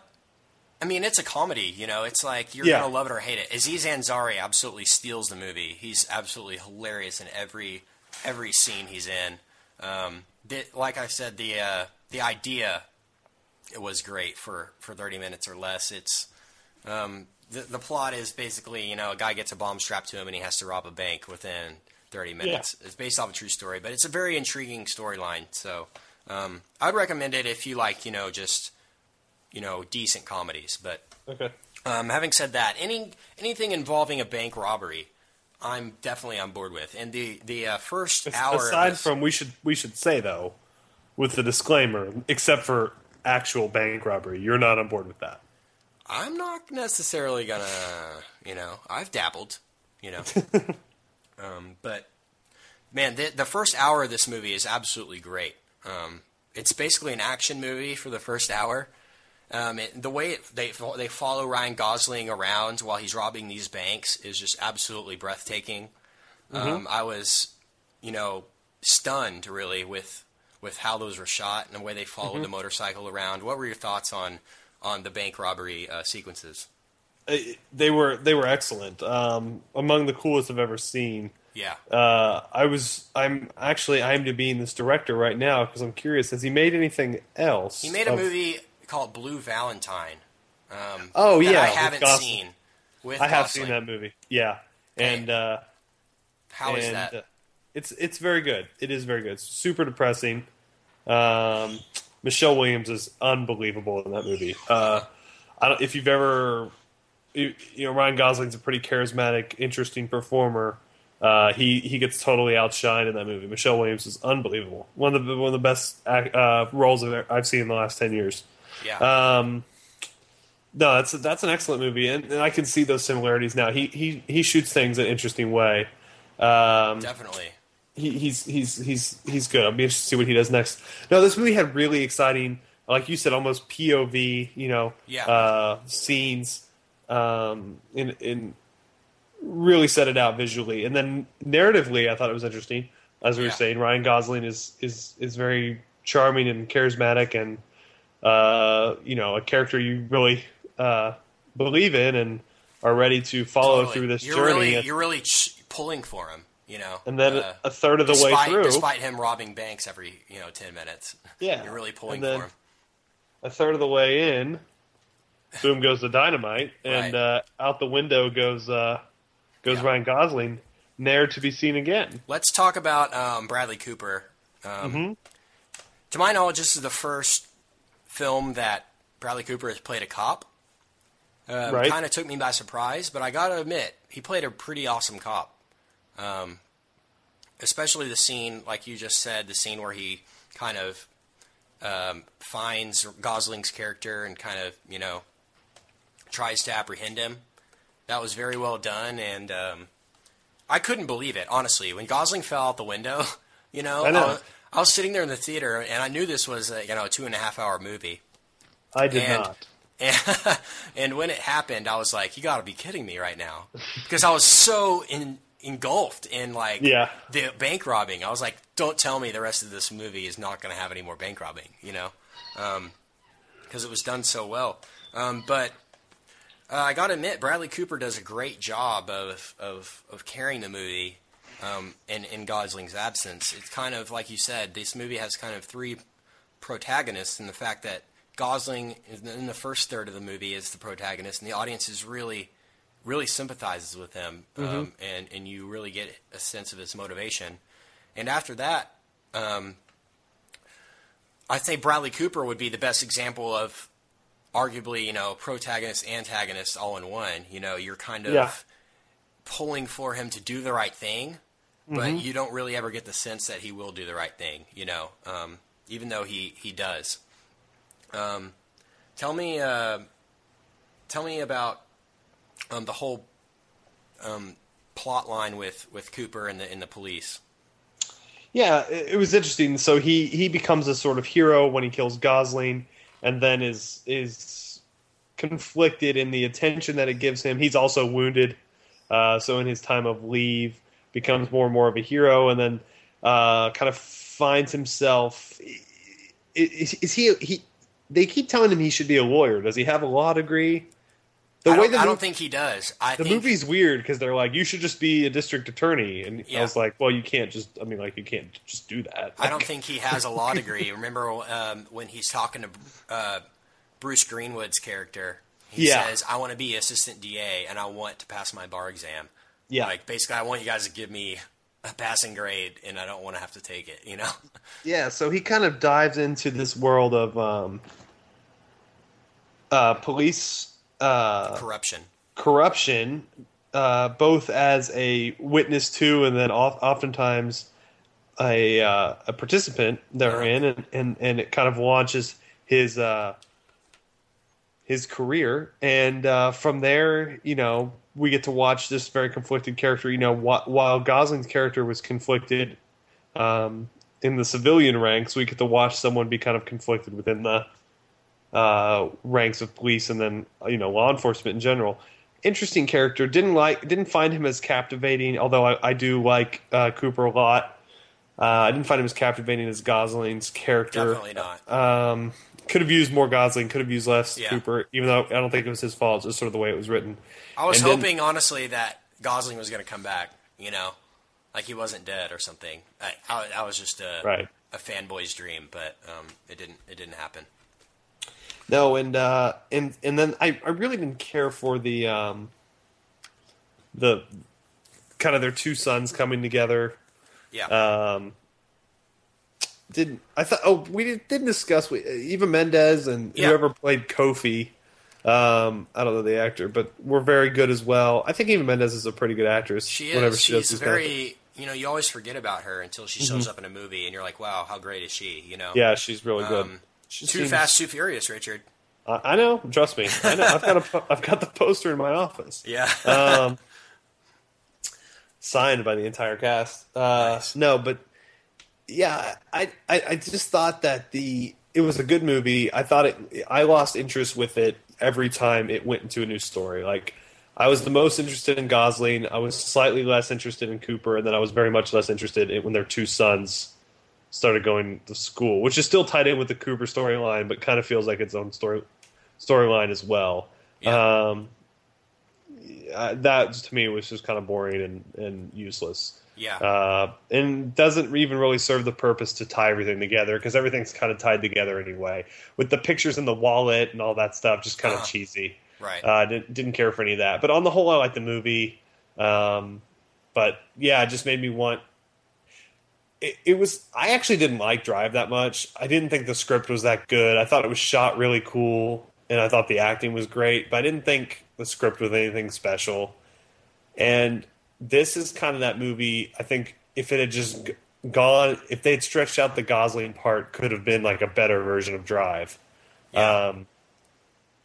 I mean, it's a comedy. You know, it's like you're Yeah. gonna love it or hate it. Aziz Ansari absolutely steals the movie. He's absolutely hilarious in every every scene he's in. Um, the, like I said, the uh, the idea it was great for for 30 minutes or less. It's um, the the plot is basically you know a guy gets a bomb strapped to him and he has to rob a bank within 30 minutes. It's based off a true story, but it's a very intriguing storyline. So um, I'd recommend it if you like you know just you know decent comedies. But Okay. um, having said that, any anything involving a bank robbery, I'm definitely on board with. And the the uh, first hour Aside this- from, we should we should say though, with the disclaimer, except for actual bank robbery, you're not on board with that. I'm not necessarily gonna, you know, I've dabbled, you know, um, but man, the, the first hour of this movie is absolutely great. Um, it's basically an action movie for the first hour. Um, it, the way it, they they follow Ryan Gosling around while he's robbing these banks is just absolutely breathtaking. Um, I was, you know, stunned really with with how those were shot and the way they followed the motorcycle around. What were your thoughts on on the bank robbery uh, sequences? Uh, They were they were excellent. Um, among the coolest I've ever seen. Yeah. Uh, I was I'm actually IMDbing this director right now because I'm curious. Has he made anything else? He made a of- movie called Blue Valentine. Um, Oh, yeah, I haven't Gosling. seen. With I have Gosling. seen that movie. Yeah, and uh, How is and, that? It's it's very good. It is very good. It's super depressing. Um, Michelle Williams is unbelievable in that movie. Uh, I don't, if you've ever, you, you know, Ryan Gosling's a pretty charismatic, interesting performer. Uh, he he gets totally outshined in that movie. Michelle Williams is unbelievable. One of the one of the best uh, roles I've I've seen in the last ten years. yeah. Um, no, that's that's an excellent movie, and, and I can see those similarities now. He he he shoots things in an interesting way. Um, Definitely. He, he's he's he's he's good. I'll be interested to see what he does next. No, this movie had really exciting, like you said, almost POV, you know, Yeah. uh, scenes. Um, in in really set it out visually, and then narratively, I thought it was interesting. As we Yeah. were saying, Ryan Gosling is is is very charming and charismatic, and uh, you know, a character you really uh, believe in and are ready to follow Totally. through this you're journey. Really, you're really ch- pulling for him. You know. and then uh, a third of the despite, way through, despite him robbing banks every you know ten minutes. Yeah, You're really pulling and then for him. a third of the way in, boom goes the dynamite, and Right. uh, out the window goes uh, goes Yeah. Ryan Gosling, ne'er to be seen again. Let's talk about um, Bradley Cooper. Um, Mm-hmm. To my knowledge, this is the first film that Bradley Cooper has played a cop. Um, Right. Kind of took me by surprise, but I got to admit, he played a pretty awesome cop. Um, especially the scene, like you just said, the scene where he kind of um, finds Gosling's character and kind of, you know, tries to apprehend him. That was very well done, and um, I couldn't believe it, honestly. When Gosling fell out the window, you know, I know. was, I was sitting there in the theater, and I knew this was, a, you know, a two and a half hour movie. I did And- not. And, and when it happened, I was like, "You got to be kidding me right now," because I was so in, engulfed in like Yeah. the bank robbing. I was like, "Don't tell me the rest of this movie is not going to have any more bank robbing," you know, because it was done so well. Um, but uh, I got to admit, Bradley Cooper does a great job of of, of carrying the movie um, in in Gosling's absence. It's kind of like you said, this movie has kind of three protagonists in the fact that Gosling in the first third of the movie is the protagonist, and the audience is really, really sympathizes with him, um, and and you really get a sense of his motivation. And after that, um, I'd say Bradley Cooper would be the best example of arguably, you know, protagonist, antagonist all in one. You know, you're kind of Yeah. pulling for him to do the right thing, but you don't really ever get the sense that he will do the right thing. You know, um, even though he he does. Um, tell me, uh, tell me about um, the whole um, plot line with, with Cooper and the and the police. Yeah, it, it was interesting. So he he becomes a sort of hero when he kills Gosling, and then is is conflicted in the attention that it gives him. He's also wounded, uh, so in his time of leave, becomes more and more of a hero, and then uh, kind of finds himself. Is, is he he? They keep telling him he should be a lawyer. Does he have a law degree? The I, way don't, the I don't think he does. I the think movie's weird because they're like, you should just be a district attorney, and I was like, well, you can't just. I mean, like, you can't just do that. I don't think he has a law degree. Remember um, when he's talking to uh, Bruce Greenwood's character? He Yeah. says, "I want to be assistant DA, and I want to pass my bar exam." Yeah. like basically, I want you guys to give me a passing grade, and I don't want to have to take it. You know? Yeah, so he kind of dives into this world of um, uh, police uh, Corruption. corruption, uh, both as a witness to, and then oft- oftentimes a uh, a participant therein, and, and and it kind of launches his uh, his career, and uh, from there, you know, we get to watch this very conflicted character. You know, wh- while Gosling's character was conflicted um, in the civilian ranks, we get to watch someone be kind of conflicted within the uh, ranks of police and then you know law enforcement in general. Interesting character. Didn't like. Didn't find him as captivating. Although I, I do like uh, Cooper a lot. Uh, I didn't find him as captivating as Gosling's character. Definitely not. Um, could have used more Gosling. Could have used less Yeah. Cooper. Even though I don't think it was his fault. It's just sort of the way it was written. I was and then- hoping, honestly, that Gosling was going to come back. You know, like he wasn't dead or something. I, I, I was just a Right. a fanboy's dream, but um, it didn't. It didn't happen. No, and uh, and and then I, I really didn't care for the um, the kind of their two sons coming together. Yeah. Um, did I thought? Oh, we did, didn't discuss we, Eva Mendes and Yeah. whoever played Kofi. Um, I don't know the actor, but we're very good as well. I think Eva Mendes is a pretty good actress. She is. she She's very. You know, you always forget about her until she shows up in a movie, and you're like, "Wow, how great is she?" You know. yeah, she's really good. Um, She Too seems- fast, too furious, Richard. I, I know. Trust me. I know. I've got a I've got the poster in my office. Yeah. um, signed by the entire cast. Uh, Nice. No, but yeah, I, I I just thought that the it was a good movie. I thought it. I lost interest with it every time it went into a new story. Like I was the most interested in Gosling. I was slightly less interested in Cooper, and then I was very much less interested in when their two sons started going to school, which is still tied in with the Cooper storyline, but kind of feels like its own story storyline as well. Yeah. Um, uh, that to me was just kind of boring and, and useless. Yeah. Uh, and doesn't even really serve the purpose to tie everything together because everything's kind of tied together anyway. With the pictures in the wallet and all that stuff, just kind Uh-huh. of cheesy. right. Uh, didn't, didn't care for any of that. But on the whole, I like the movie. Um, but yeah, it just made me want. It, it was. I actually didn't like Drive that much. I didn't think the script was that good. I thought it was shot really cool, and I thought the acting was great. But I didn't think the script was anything special. And this is kind of that movie. I think if it had just g- gone, if they had stretched out the Gosling part, could have been like a better version of Drive. Um,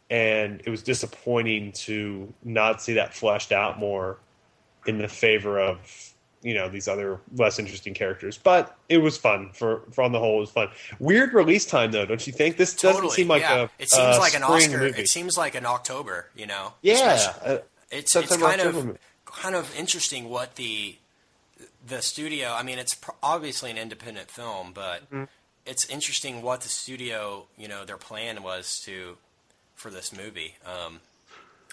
and it was disappointing to not see that fleshed out more in the favor of you know these other less interesting characters. But it was fun for, for on the whole. It was fun. Weird release time though, don't you think? This doesn't seem like yeah. a it seems a like an Oscar. movie. It seems like an October. You know. yeah, uh, it's it's kind October of kind of interesting what the the studio. I mean, it's pr- obviously an independent film, but Mm-hmm. it's interesting what the studio, you know, their plan was to for this movie. Um,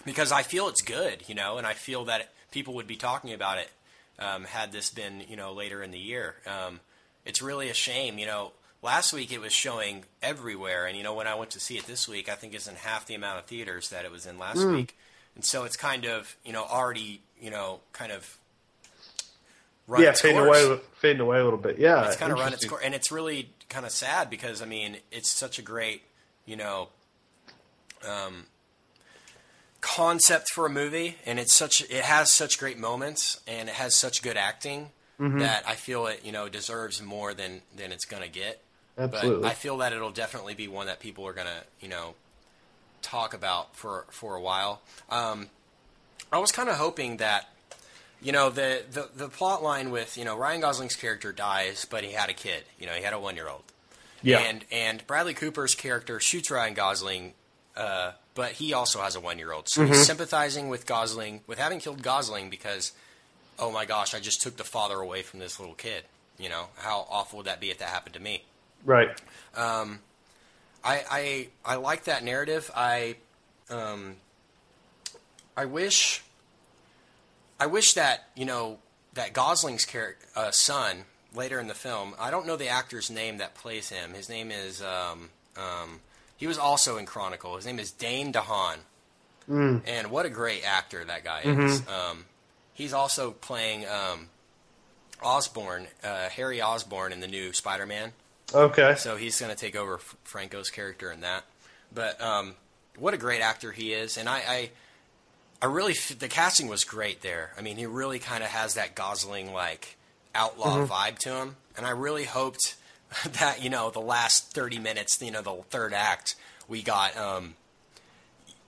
because I feel it's good, you know, and I feel that people would be talking about it um, had this been, you know, later in the year. Um, it's really a shame, you know. last week it was showing everywhere, and you know when I went to see it this week, I think it's in half the amount of theaters that it was in last Mm. week, and so it's kind of you know already you know kind of run yeah, its fading course. away, fading away a little bit. Yeah, it's kind of run its course, and it's really kind of sad because I mean it's such a great you know um, concept for a movie, and it's such it has such great moments, and it has such good acting Mhm. that I feel it you know deserves more than than it's gonna get. Absolutely. But I feel that it'll definitely be one that people are gonna you know talk about for for a while. Um, I was kind of hoping that you know the, the the plot line with you know Ryan Gosling's character dies, but he had a kid. You know, he had a one year old. Yeah. And and Bradley Cooper's character shoots Ryan Gosling, uh, but he also has a one year old. So Mhm. he's sympathizing with Gosling with having killed Gosling because, oh my gosh, I just took the father away from this little kid. You know, how awful would that be if that happened to me? Right. Um, I, I I like that narrative. I um, I wish I wish that you know that Gosling's char- uh, son later in the film. I don't know the actor's name that plays him. His name is um, um, he was also in Chronicle. His name is Dane DeHaan, Mm. and what a great actor that guy is. Um, he's also playing um, Osborn, uh, Harry Osborn in the new Spider-Man. Okay. So he's going to take over F- Franco's character in that. But um, what a great actor he is, and I, I, I really the casting was great there. I mean, he really kind of has that Gosling like outlaw Mhm. vibe to him, and I really hoped that you know the last thirty minutes, you know, the third act, we got um,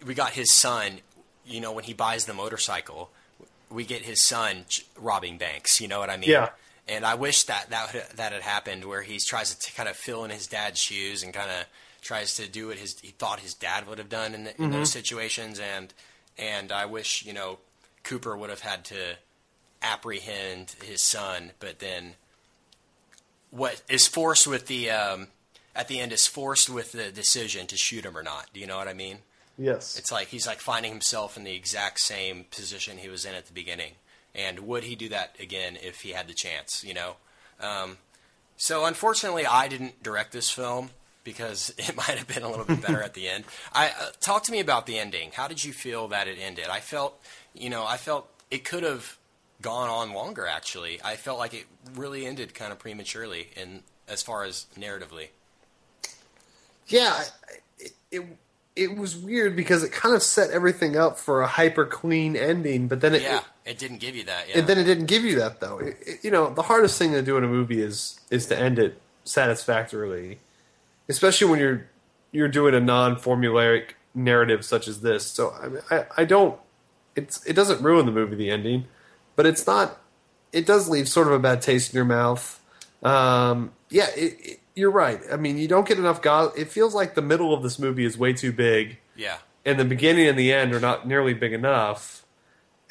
we got his son. You know, when he buys the motorcycle, we get his son robbing banks. You know what I mean? Yeah. And I wish that that had- that had happened, where he tries to kind of fill in his dad's shoes and kind of tries to do what his he thought his dad would have done in, the, in those situations. And and I wish you know Cooper would have had to apprehend his son, but then what is forced with the um, at the end is forced with the decision to shoot him or not. Do you know what I mean? Yes. It's like he's like finding himself in the exact same position he was in at the beginning. And would he do that again if he had the chance? You know. Um, so unfortunately, I didn't direct this film because it might have been a little bit better at the end. I uh, talk to me about the ending. How did you feel that it ended? I felt, you know, I felt it could have gone on longer. Actually, I felt like it really ended kind of prematurely in as far as narratively. Yeah, it, it it was weird because it kind of set everything up for a hyper clean ending, but then it, yeah, it didn't give you that. Yeah. and then it didn't give you that though. It- it- you know, the hardest thing to do in a movie is is to end it satisfactorily, especially when you're you're doing a non-formulaic narrative such as this. So I, mean, I I don't it's it doesn't ruin the movie the ending, but it's not. It does leave sort of a bad taste in your mouth. Um, yeah, it, it, you're right. I mean, you don't get enough. Go- it feels like the middle of this movie is way too big yeah. and the beginning and the end are not nearly big enough.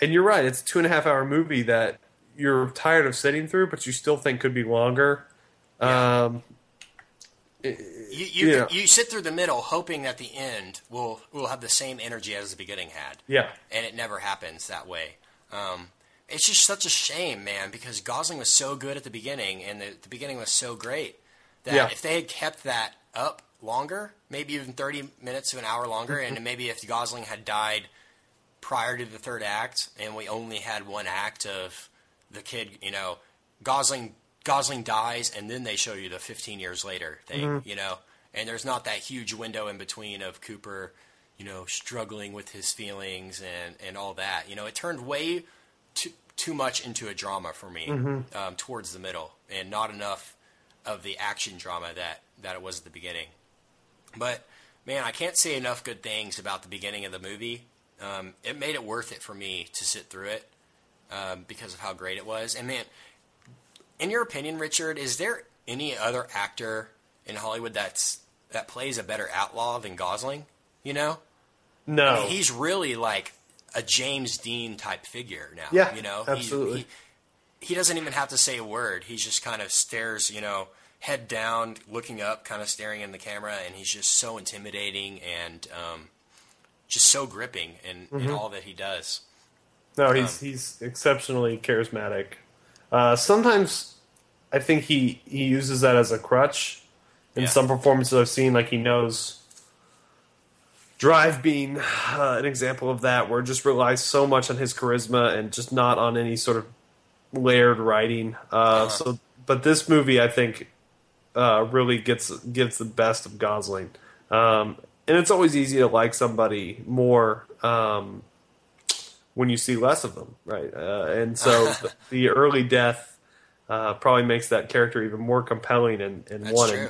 And you're right; it's a two and a half hour movie that you're tired of sitting through, but you still think could be longer. Um, You you, Yeah. you sit through the middle hoping that the end will will have the same energy as the beginning had. Yeah. And it never happens that way. Um, it's just such a shame, man, because Gosling was so good at the beginning, and the, the beginning was so great that Yeah. if they had kept that up longer, maybe even thirty minutes to an hour longer, Mm-hmm. and maybe if Gosling had died prior to the third act, and we only had one act of the kid, you know, Gosling Gosling dies, and then they show you the 15 years later thing, Mhm. you know, and there's not that huge window in between of Cooper, you know, struggling with his feelings and and all that. You know, it turned way too too much into a drama for me Mhm. um, towards the middle, and not enough of the action drama that that it was at the beginning. But man, I can't say enough good things about the beginning of the movie. Um, it made it worth it for me to sit through it um, because of how great it was. And man, in your opinion, Richard, is there any other actor in Hollywood that's that plays a better outlaw than Gosling? You know, No. I mean, he's really like a James Dean type figure now. Yeah, you know, He- absolutely. He, he doesn't even have to say a word. He just kind of stares, you know, head down, looking up, kind of staring in the camera, and he's just so intimidating and um, just so gripping in, in Mhm. all that he does. No, he's he's exceptionally charismatic. Uh, sometimes I think he he uses that as a crutch in Yeah. some performances I've seen, like he knows. Drive being uh, an example of that, where it just relies so much on his charisma and just not on any sort of layered writing. Uh, So, but this movie, I think, uh, really gets gives the best of Gosling, um, and it's always easy to like somebody more um, when you see less of them, right? Uh, and so the, the early death uh, probably makes that character even more compelling and, and That's one. true.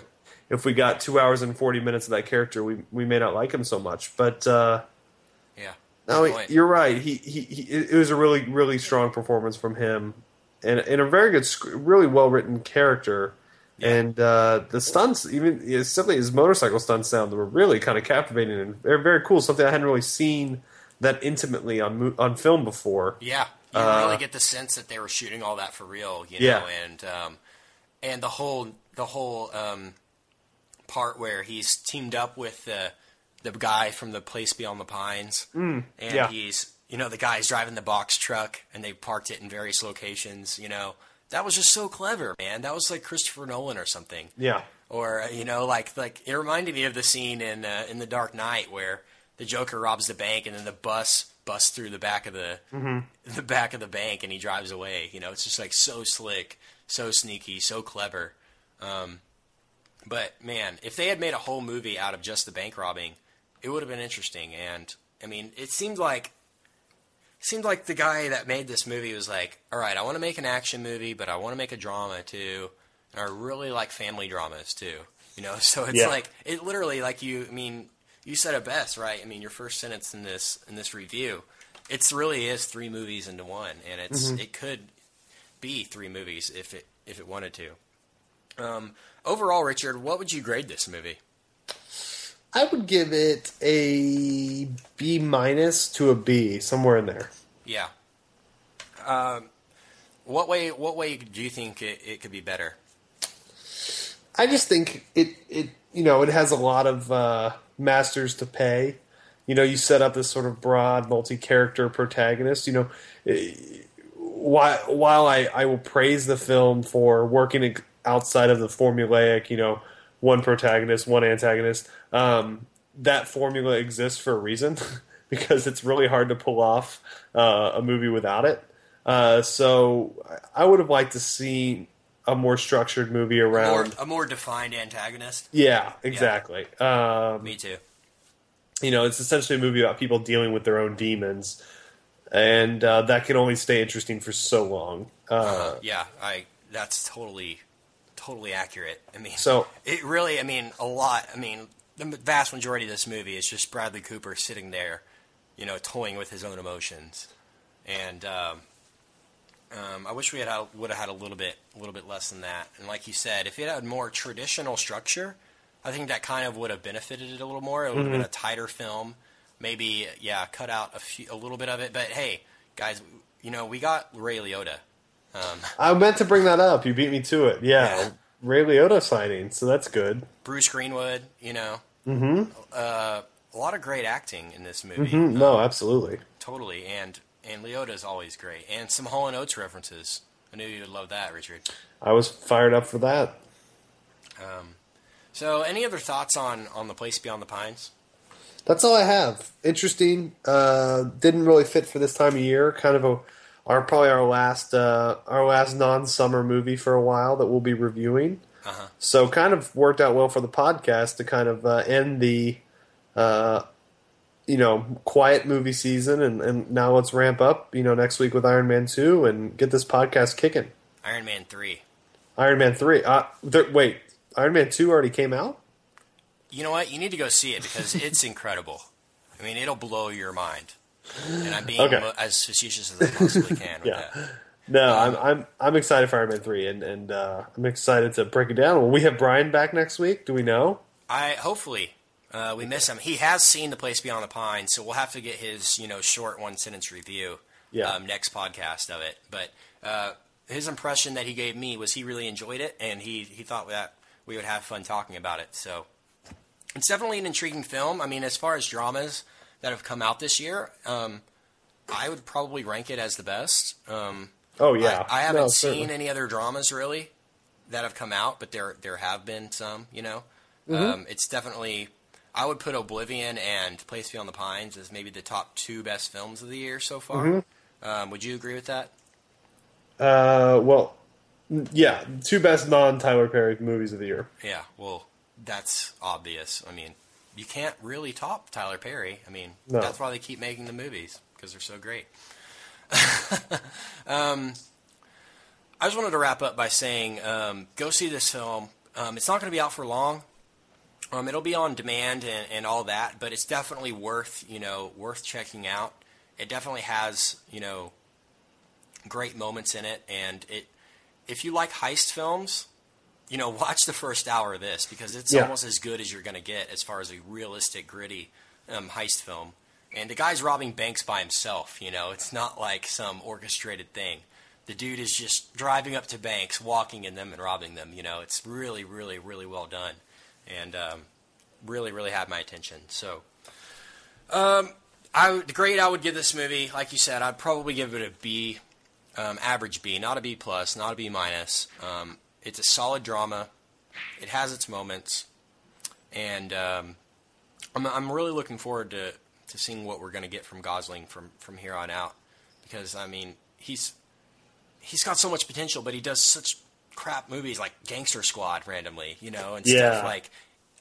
And if we got two hours and forty minutes of that character, we we may not like him so much, but. Uh, Yeah. no, point. you're right. He, he, he it was a really, really strong performance from him, and and a very good, really well written character. And uh, the stunts, even yeah, simply his motorcycle stunts, sound were really kind of captivating and they're very cool. Something I hadn't really seen that intimately on on film before. Yeah, you Uh, really get the sense that they were shooting all that for real, you Yeah. and um, and the whole the whole um, part where he's teamed up with the the guy from the place beyond the pines, Mm, and yeah. he's you know the guy's driving the box truck, and they parked it in various locations, you know. That was just so clever, man. That was like Christopher Nolan or something Yeah, or uh, you know, like like it reminded me of the scene in uh, in the Dark Knight where the Joker robs the bank and then the bus busts through the back of the the back of the bank and he drives away. You know, it's just like so slick, so sneaky, so clever. Um, but man, if they had made a whole movie out of just the bank robbing, it would have been interesting. And I mean, it seemed like it seemed like the guy that made this movie was like, all right, I want to make an action movie, but I want to make a drama too. And I really like family dramas too. You know, so it's Yeah. like it literally like you. I mean, you said it best, right? I mean, your first sentence in this in this review, it's really is three movies into one, and it's it could be three movies if it if it wanted to. Um, overall, Richard, what would you grade this movie? I would give it a B minus to a B, somewhere in there. Yeah. Um, what way? What way do you think it, it could be better? I just think it it you know it has a lot of uh, masters to pay. You know, you set up this sort of broad, multi-character protagonist. You know, eh, while while I I will praise the film for working outside of the formulaic, you know, one protagonist, one antagonist. Um, that formula exists for a reason because it's really hard to pull off uh, a movie without it. Uh, so I would have liked to see a more structured movie More, around. a more defined antagonist. Yeah, exactly. Um, Me too. you know, it's essentially a movie about people dealing with their own demons, and uh, that can only stay interesting for so long. Uh, yeah, I. That's totally, totally accurate. I mean, So- it really. I mean, a lot. I mean, the vast majority of this movie is just Bradley Cooper sitting there, you know, toying with his own emotions, and um, um, I wish we had had, would have had a little bit, a little bit less than that. And like you said, if it had more traditional structure, I think that kind of would have benefited it a little more. It would have been a tighter film. Maybe, yeah, cut out a few, a little bit of it. But hey, guys, you know, we got Ray Liotta. Um, I meant to bring that up. You beat me to it. Yeah, Yeah. Ray Liotta signing, so that's good. Bruce Greenwood, you know, mm-hmm. uh, a lot of great acting in this movie. Mhm, No, absolutely. Totally, and and Liotta's always great, and some Hall and Oates references. I knew you would love that, Richard. I was fired up for that. So, any other thoughts on on the place beyond the pines? That's all I have. Interesting. Uh, didn't really fit for this time of year. Kind of a our probably our last uh, our last non summer movie for a while that we'll be reviewing. Uh-huh. So kind of worked out well for the podcast to kind of uh, end the uh, you know quiet movie season and, and now let's ramp up you know next week with Iron Man two and get this podcast kicking. Iron Man three. Iron Man three. Uh, th- wait, Iron Man two already came out. You know what? You need to go see it because it's incredible. I mean, it'll blow your mind. And I'm being Okay. as facetious as I possibly can with Yeah. that. No, I'm I'm I'm excited for Iron Man three, and and uh, I'm excited to break it down. Will we have Brian back next week? Do we know? I hopefully uh, we miss him. He has seen the place beyond the pines, so we'll have to get his you know short one sentence review. Yeah. Um, next podcast of it, but uh, his impression that he gave me was he really enjoyed it, and he he thought that we would have fun talking about it. So it's definitely an intriguing film. I mean, as far as dramas that have come out this year, um, I would probably rank it as the best. Um, Oh yeah, I, I haven't No, seen any other dramas really that have come out, but there there have been some, you know. Um, it's definitely. I would put Oblivion and Place Beyond the Pines as maybe the top two best films of the year so far. Um, would you agree with that? Uh, well, yeah, two best non Tyler Perry movies of the year. Yeah, well, that's obvious. I mean, you can't really top Tyler Perry. I mean, No. that's why they keep making the movies because they're so great. um, I just wanted to wrap up by saying, um, go see this film. Um, it's not going to be out for long. Um, it'll be on demand and, and all that, but it's definitely worth you know worth checking out. It definitely has you know great moments in it, and it if you like heist films, you know, watch the first hour of this because it's Yeah. almost as good as you're going to get as far as a realistic, gritty um, heist film. And the guy's robbing banks by himself. You know, it's not like some orchestrated thing. The dude is just driving up to banks, walking in them, and robbing them. You know, it's really, really, really well done, and um, really, really had my attention. So, um, I the grade I would give this movie, like you said, I'd probably give it a B, um, average B, not a B plus, not a B minus. Um, it's a solid drama. It has its moments, and um, I'm, I'm really looking forward to, to seeing what we're going to get from Gosling from from here on out, because I mean he's he's got so much potential, but he does such crap movies like Gangster Squad randomly, you know, and Yeah. stuff like.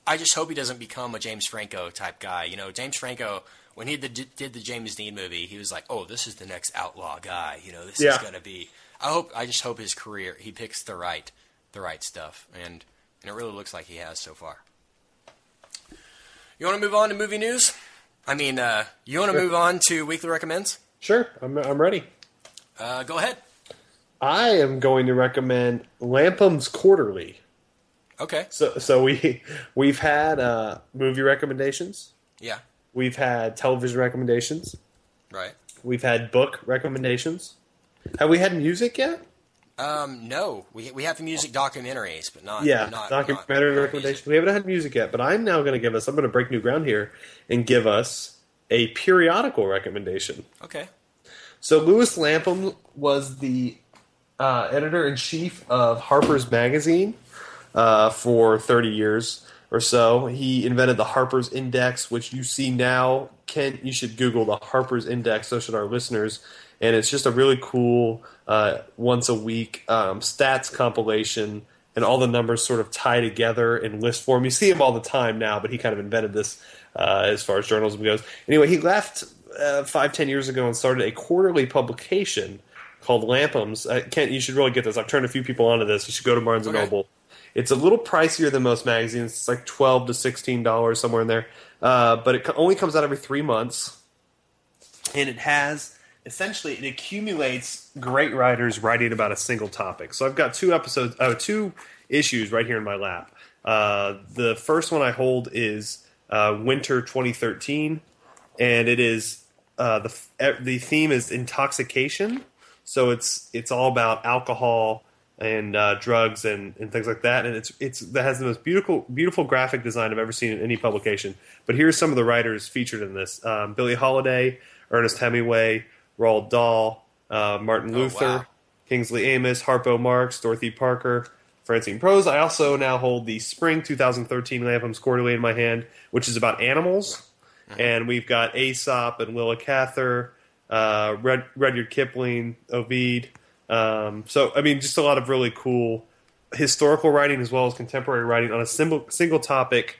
I just hope he doesn't become a James Franco type guy. You know, James Franco when he did, did the James Dean movie, he was like, "Oh, this is the next outlaw guy." You know, this is going to be. I hope. I just hope his career he picks the right the right stuff, and and it really looks like he has so far. You want to move on to movie news? I mean, uh, you want to move on to weekly recommends? Sure, I'm, I'm ready. Uh, go ahead. I am going to recommend Lapham's Quarterly. Okay. So, so we we've had uh, movie recommendations, Yeah. we've had television recommendations, Right. we've had book recommendations. Have we had music yet? Um, no, we we have music documentaries, but not yeah, not, documentary not- recommendations. We haven't had music yet, but I'm now going to give us. I'm going to break new ground here and give us a periodical recommendation. Okay. So Lewis Lapham was the uh, editor in chief of Harper's Magazine uh, for 30 years or so. He invented the Harper's Index, which you see now. Ken, you should Google the Harper's Index. So should our listeners. And it's just a really cool uh, once a week um, stats compilation, and all the numbers sort of tie together in list form. You see him all the time now, but he kind of invented this uh, as far as journalism goes. Anyway, he left uh, five, ten years ago and started a quarterly publication called Lapham's. Uh, Kent, you should really get this. I've turned a few people onto this. You should go to Barnes and Noble. It's a little pricier than most magazines. It's like twelve to sixteen dollars somewhere in there, uh, but it only comes out every three months, and it has essentially it accumulates great writers writing about a single topic. So I've got two episodes, uh, two issues right here in my lap. Uh, the first one I hold is uh, Winter 2013, and it is uh, the the theme is intoxication. So it's it's all about alcohol and uh, drugs and, and things like that. And it's it's that has the most beautiful beautiful graphic design I've ever seen in any publication. But here's some of the writers featured in this: um, Billie Holiday, Ernest Hemingway, Roald Dahl, uh, Martin Oh, Luther, wow. Kingsley Amis, Harpo Marx, Dorothy Parker, Francine Prose. I also now hold the Spring 2013 Lapham's Quarterly in my hand, which is about animals. And we've got Aesop and Willa Cather, uh, Red, Rudyard Kipling, Ovid. Um, so, I mean, just a lot of really cool historical writing as well as contemporary writing on a single, single topic.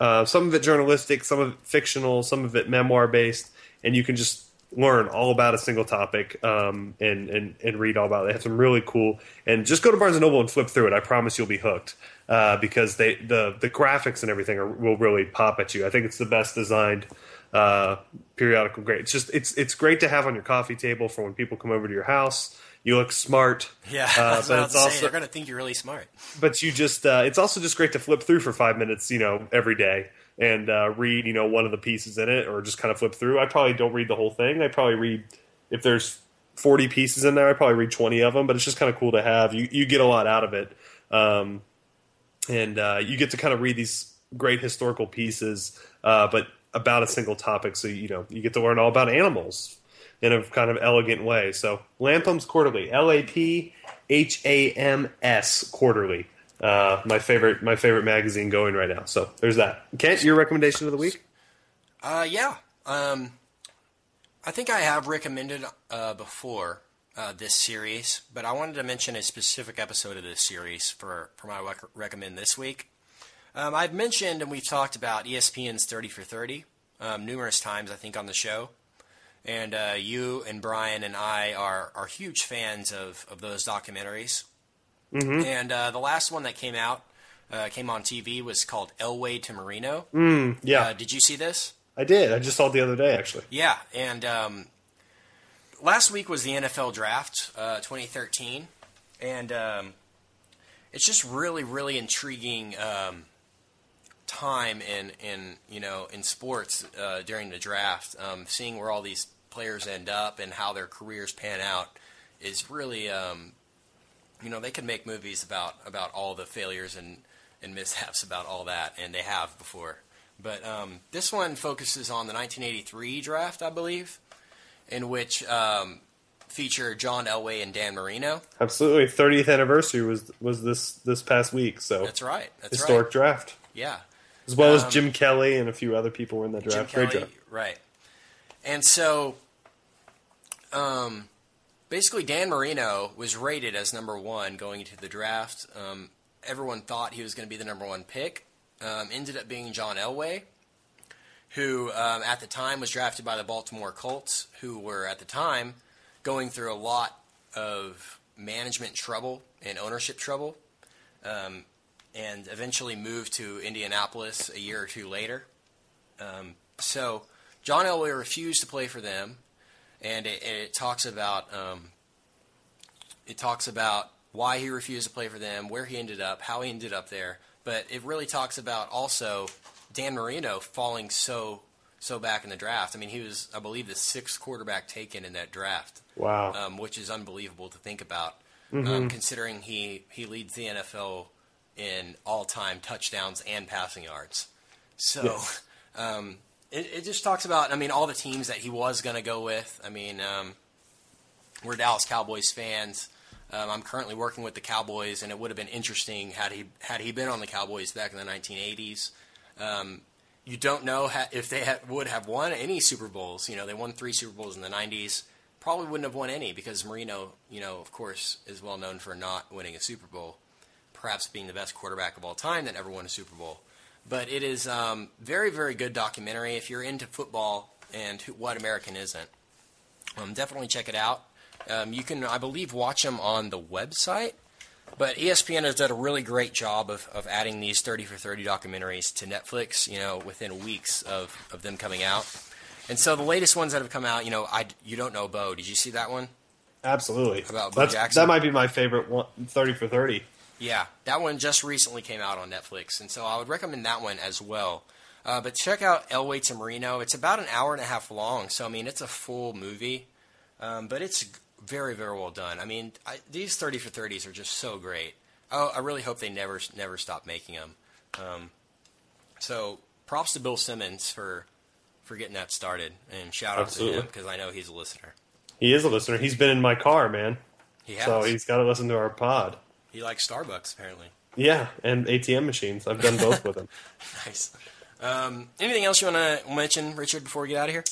Uh, some of it journalistic, some of it fictional, some of it memoir based, and you can just learn all about a single topic um, and, and and read all about it. They have some really cool, and just go to Barnes and Noble and flip through it. I promise you'll be hooked uh, because they the the graphics and everything are, will really pop at you. I think it's the best designed uh, periodical. Great, it's just it's it's great to have on your coffee table for when people come over to your house. You look smart. Yeah, uh, but it's say also they're going to think you're really smart. but you just uh, it's also just great to flip through for five minutes you know every day and uh, read you know one of the pieces in it or just kind of flip through. I probably don't read the whole thing. I probably read if there's 40 pieces in there i probably read 20 of them but it's just kind of cool to have. You, you get a lot out of it. Um, and uh, you get to kind of read these great historical pieces uh, but about a single topic. So you know you get to learn all about animals in a kind of elegant way. So lapham's quarterly l-a-p h-a-m-s quarterly Uh, my favorite my favorite magazine going right now. So there's that. Kent, your recommendation of the week? Uh, yeah. Um, I think I have recommended uh, before uh, this series, but I wanted to mention a specific episode of this series for, for my rec- recommend this week. Um, I've mentioned and we've talked about ESPN's 30 for 30 um, numerous times, I think, on the show. And uh, you and Brian and I are, are huge fans of, of those documentaries. Mhm. And uh, the last one that came out, uh, came on TV, was called Elway to Marino. Mm, yeah. Uh, did you see this? I did. I just saw it the other day, actually. Yeah, and um, last week was the NFL Draft uh, 2013, and um, it's just really, really intriguing um, time in in you know in sports uh, during the draft. Um, seeing where all these players end up and how their careers pan out is really um, you know they can make movies about about all the failures and and mishaps about all that, and they have before. But um, this one focuses on the 1983 draft, I believe, in which um, feature John Elway and Dan Marino. Absolutely. 30th anniversary was was this this past week. So That's right. That's historic right. draft. Yeah. As well as Um, Jim Kelly and a few other people were in that Jim draft. Kelly, draft. right? And so, um, basically, Dan Marino was rated as number one going into the draft. Um, everyone thought he was going to be the number one pick. Um, ended up being John Elway, who um, at the time was drafted by the Baltimore Colts, who were at the time going through a lot of management trouble and ownership trouble. Um, and eventually moved to Indianapolis a year or two later. Um, so John Elway refused to play for them, and it, and it talks about um, it talks about why he refused to play for them, where he ended up, how he ended up there. But it really talks about also Dan Marino falling so so back in the draft. I mean, he was, I believe, the sixth quarterback taken in that draft. Wow. um, which is unbelievable to think about, Mhm. um, considering he he leads the NFL in all time touchdowns and passing yards. So. Yes. Um, it, it just talks about, I mean, all the teams that he was going to go with. I mean, um, we're Dallas Cowboys fans. Um, I'm currently working with the Cowboys, and it would have been interesting had he had he been on the Cowboys back in the 1980s. Um, you don't know ha- if they ha- would have won any Super Bowls. You know, they won three Super Bowls in the 90s. Probably wouldn't have won any because Marino, you know, of course, is well known for not winning a Super Bowl, perhaps being the best quarterback of all time that ever won a Super Bowl. But it is um, very, very good documentary. If you're into football and who, what American isn't, um, definitely check it out. Um, you can, I believe, watch them on the website. But ESPN has done a really great job of, of adding these 30 for 30 documentaries to Netflix, you know, within weeks of, of them coming out. And so the latest ones that have come out, you know, I, you don't know Bo. Did you see that one? Absolutely. About Bo That's, Jackson? that might be my favorite one, 30 for 30. Yeah, that one just recently came out on Netflix, and so I would recommend that one as well. Uh, but check out Elway to Marino. It's about an hour and a half long, so I mean it's a full movie, um, but it's very very well done. I mean I, these thirty for thirties are just so great. Oh, I really hope they never never stop making them. Um, so props to Bill Simmons for for getting that started, and shout out Absolutely. to him because I know he's a listener. He is a listener. He's been in my car, man. He has. So he's got to listen to our pod. He likes Starbucks apparently. Yeah, and ATM machines. I've done both with him. Nice. Um, anything else you want to mention, Richard, before we get out of here?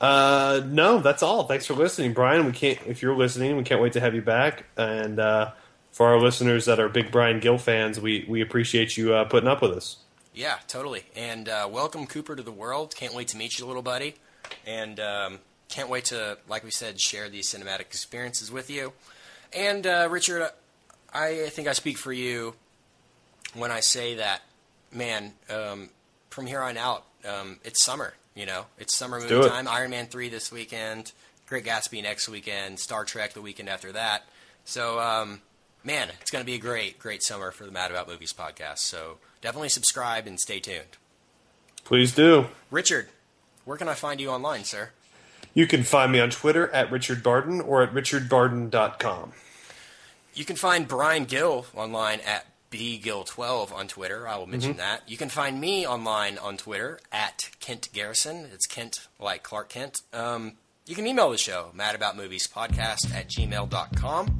Uh, no, that's all. Thanks for listening, Brian. We can't. If you're listening, we can't wait to have you back. And uh, for our listeners that are big Brian Gill fans, we we appreciate you uh, putting up with us. Yeah, totally. And uh, welcome, Cooper, to the world. Can't wait to meet you, little buddy. And um, can't wait to, like we said, share these cinematic experiences with you. And uh, Richard, I think I speak for you when I say that, man, um, from here on out, um, it's summer. You know, it's summer movie it. time. Iron Man three this weekend. Great Gatsby next weekend. Star Trek the weekend after that. So, um, man, it's going to be a great, great summer for the Mad About Movies podcast. So definitely subscribe and stay tuned. Please do. Richard, where can I find you online, sir? You can find me on Twitter at Richard Barden or at richardbarden.com. You can find Brian Gill online at bgill12 on Twitter. I will mention Mhm. that. You can find me online on Twitter at Kent Garrison. It's Kent like Clark Kent. Um, you can email the show, madaboutmoviespodcast at gmail.com.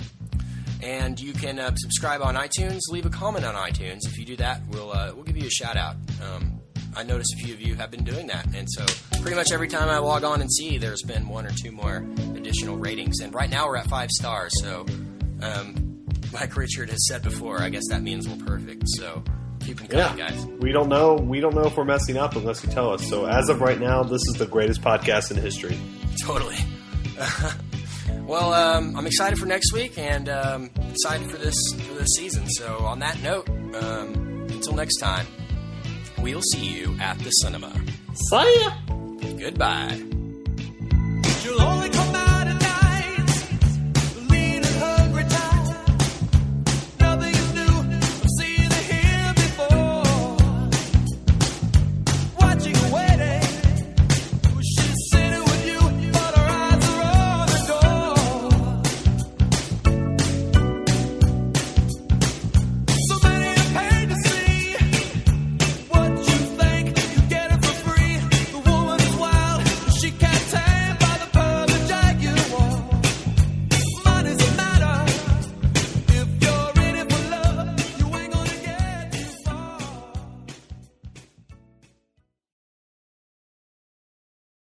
And you can uh, subscribe on iTunes, leave a comment on iTunes. If you do that, we'll uh, we'll give you a shout out. Um, I notice a few of you have been doing that, and so pretty much every time I log on and see, there's been one or two more additional ratings. And right now we're at five stars. So, um, like Richard has said before, I guess that means we're perfect. So keep them coming, Yeah, guys. we don't know. We don't know if we're messing up unless you tell us. So as of right now, this is the greatest podcast in history. Totally. well, um, I'm excited for next week and um, excited for this for this season. So, on that note, um, until next time, we'll see you at the cinema. See ya. Goodbye. You'll always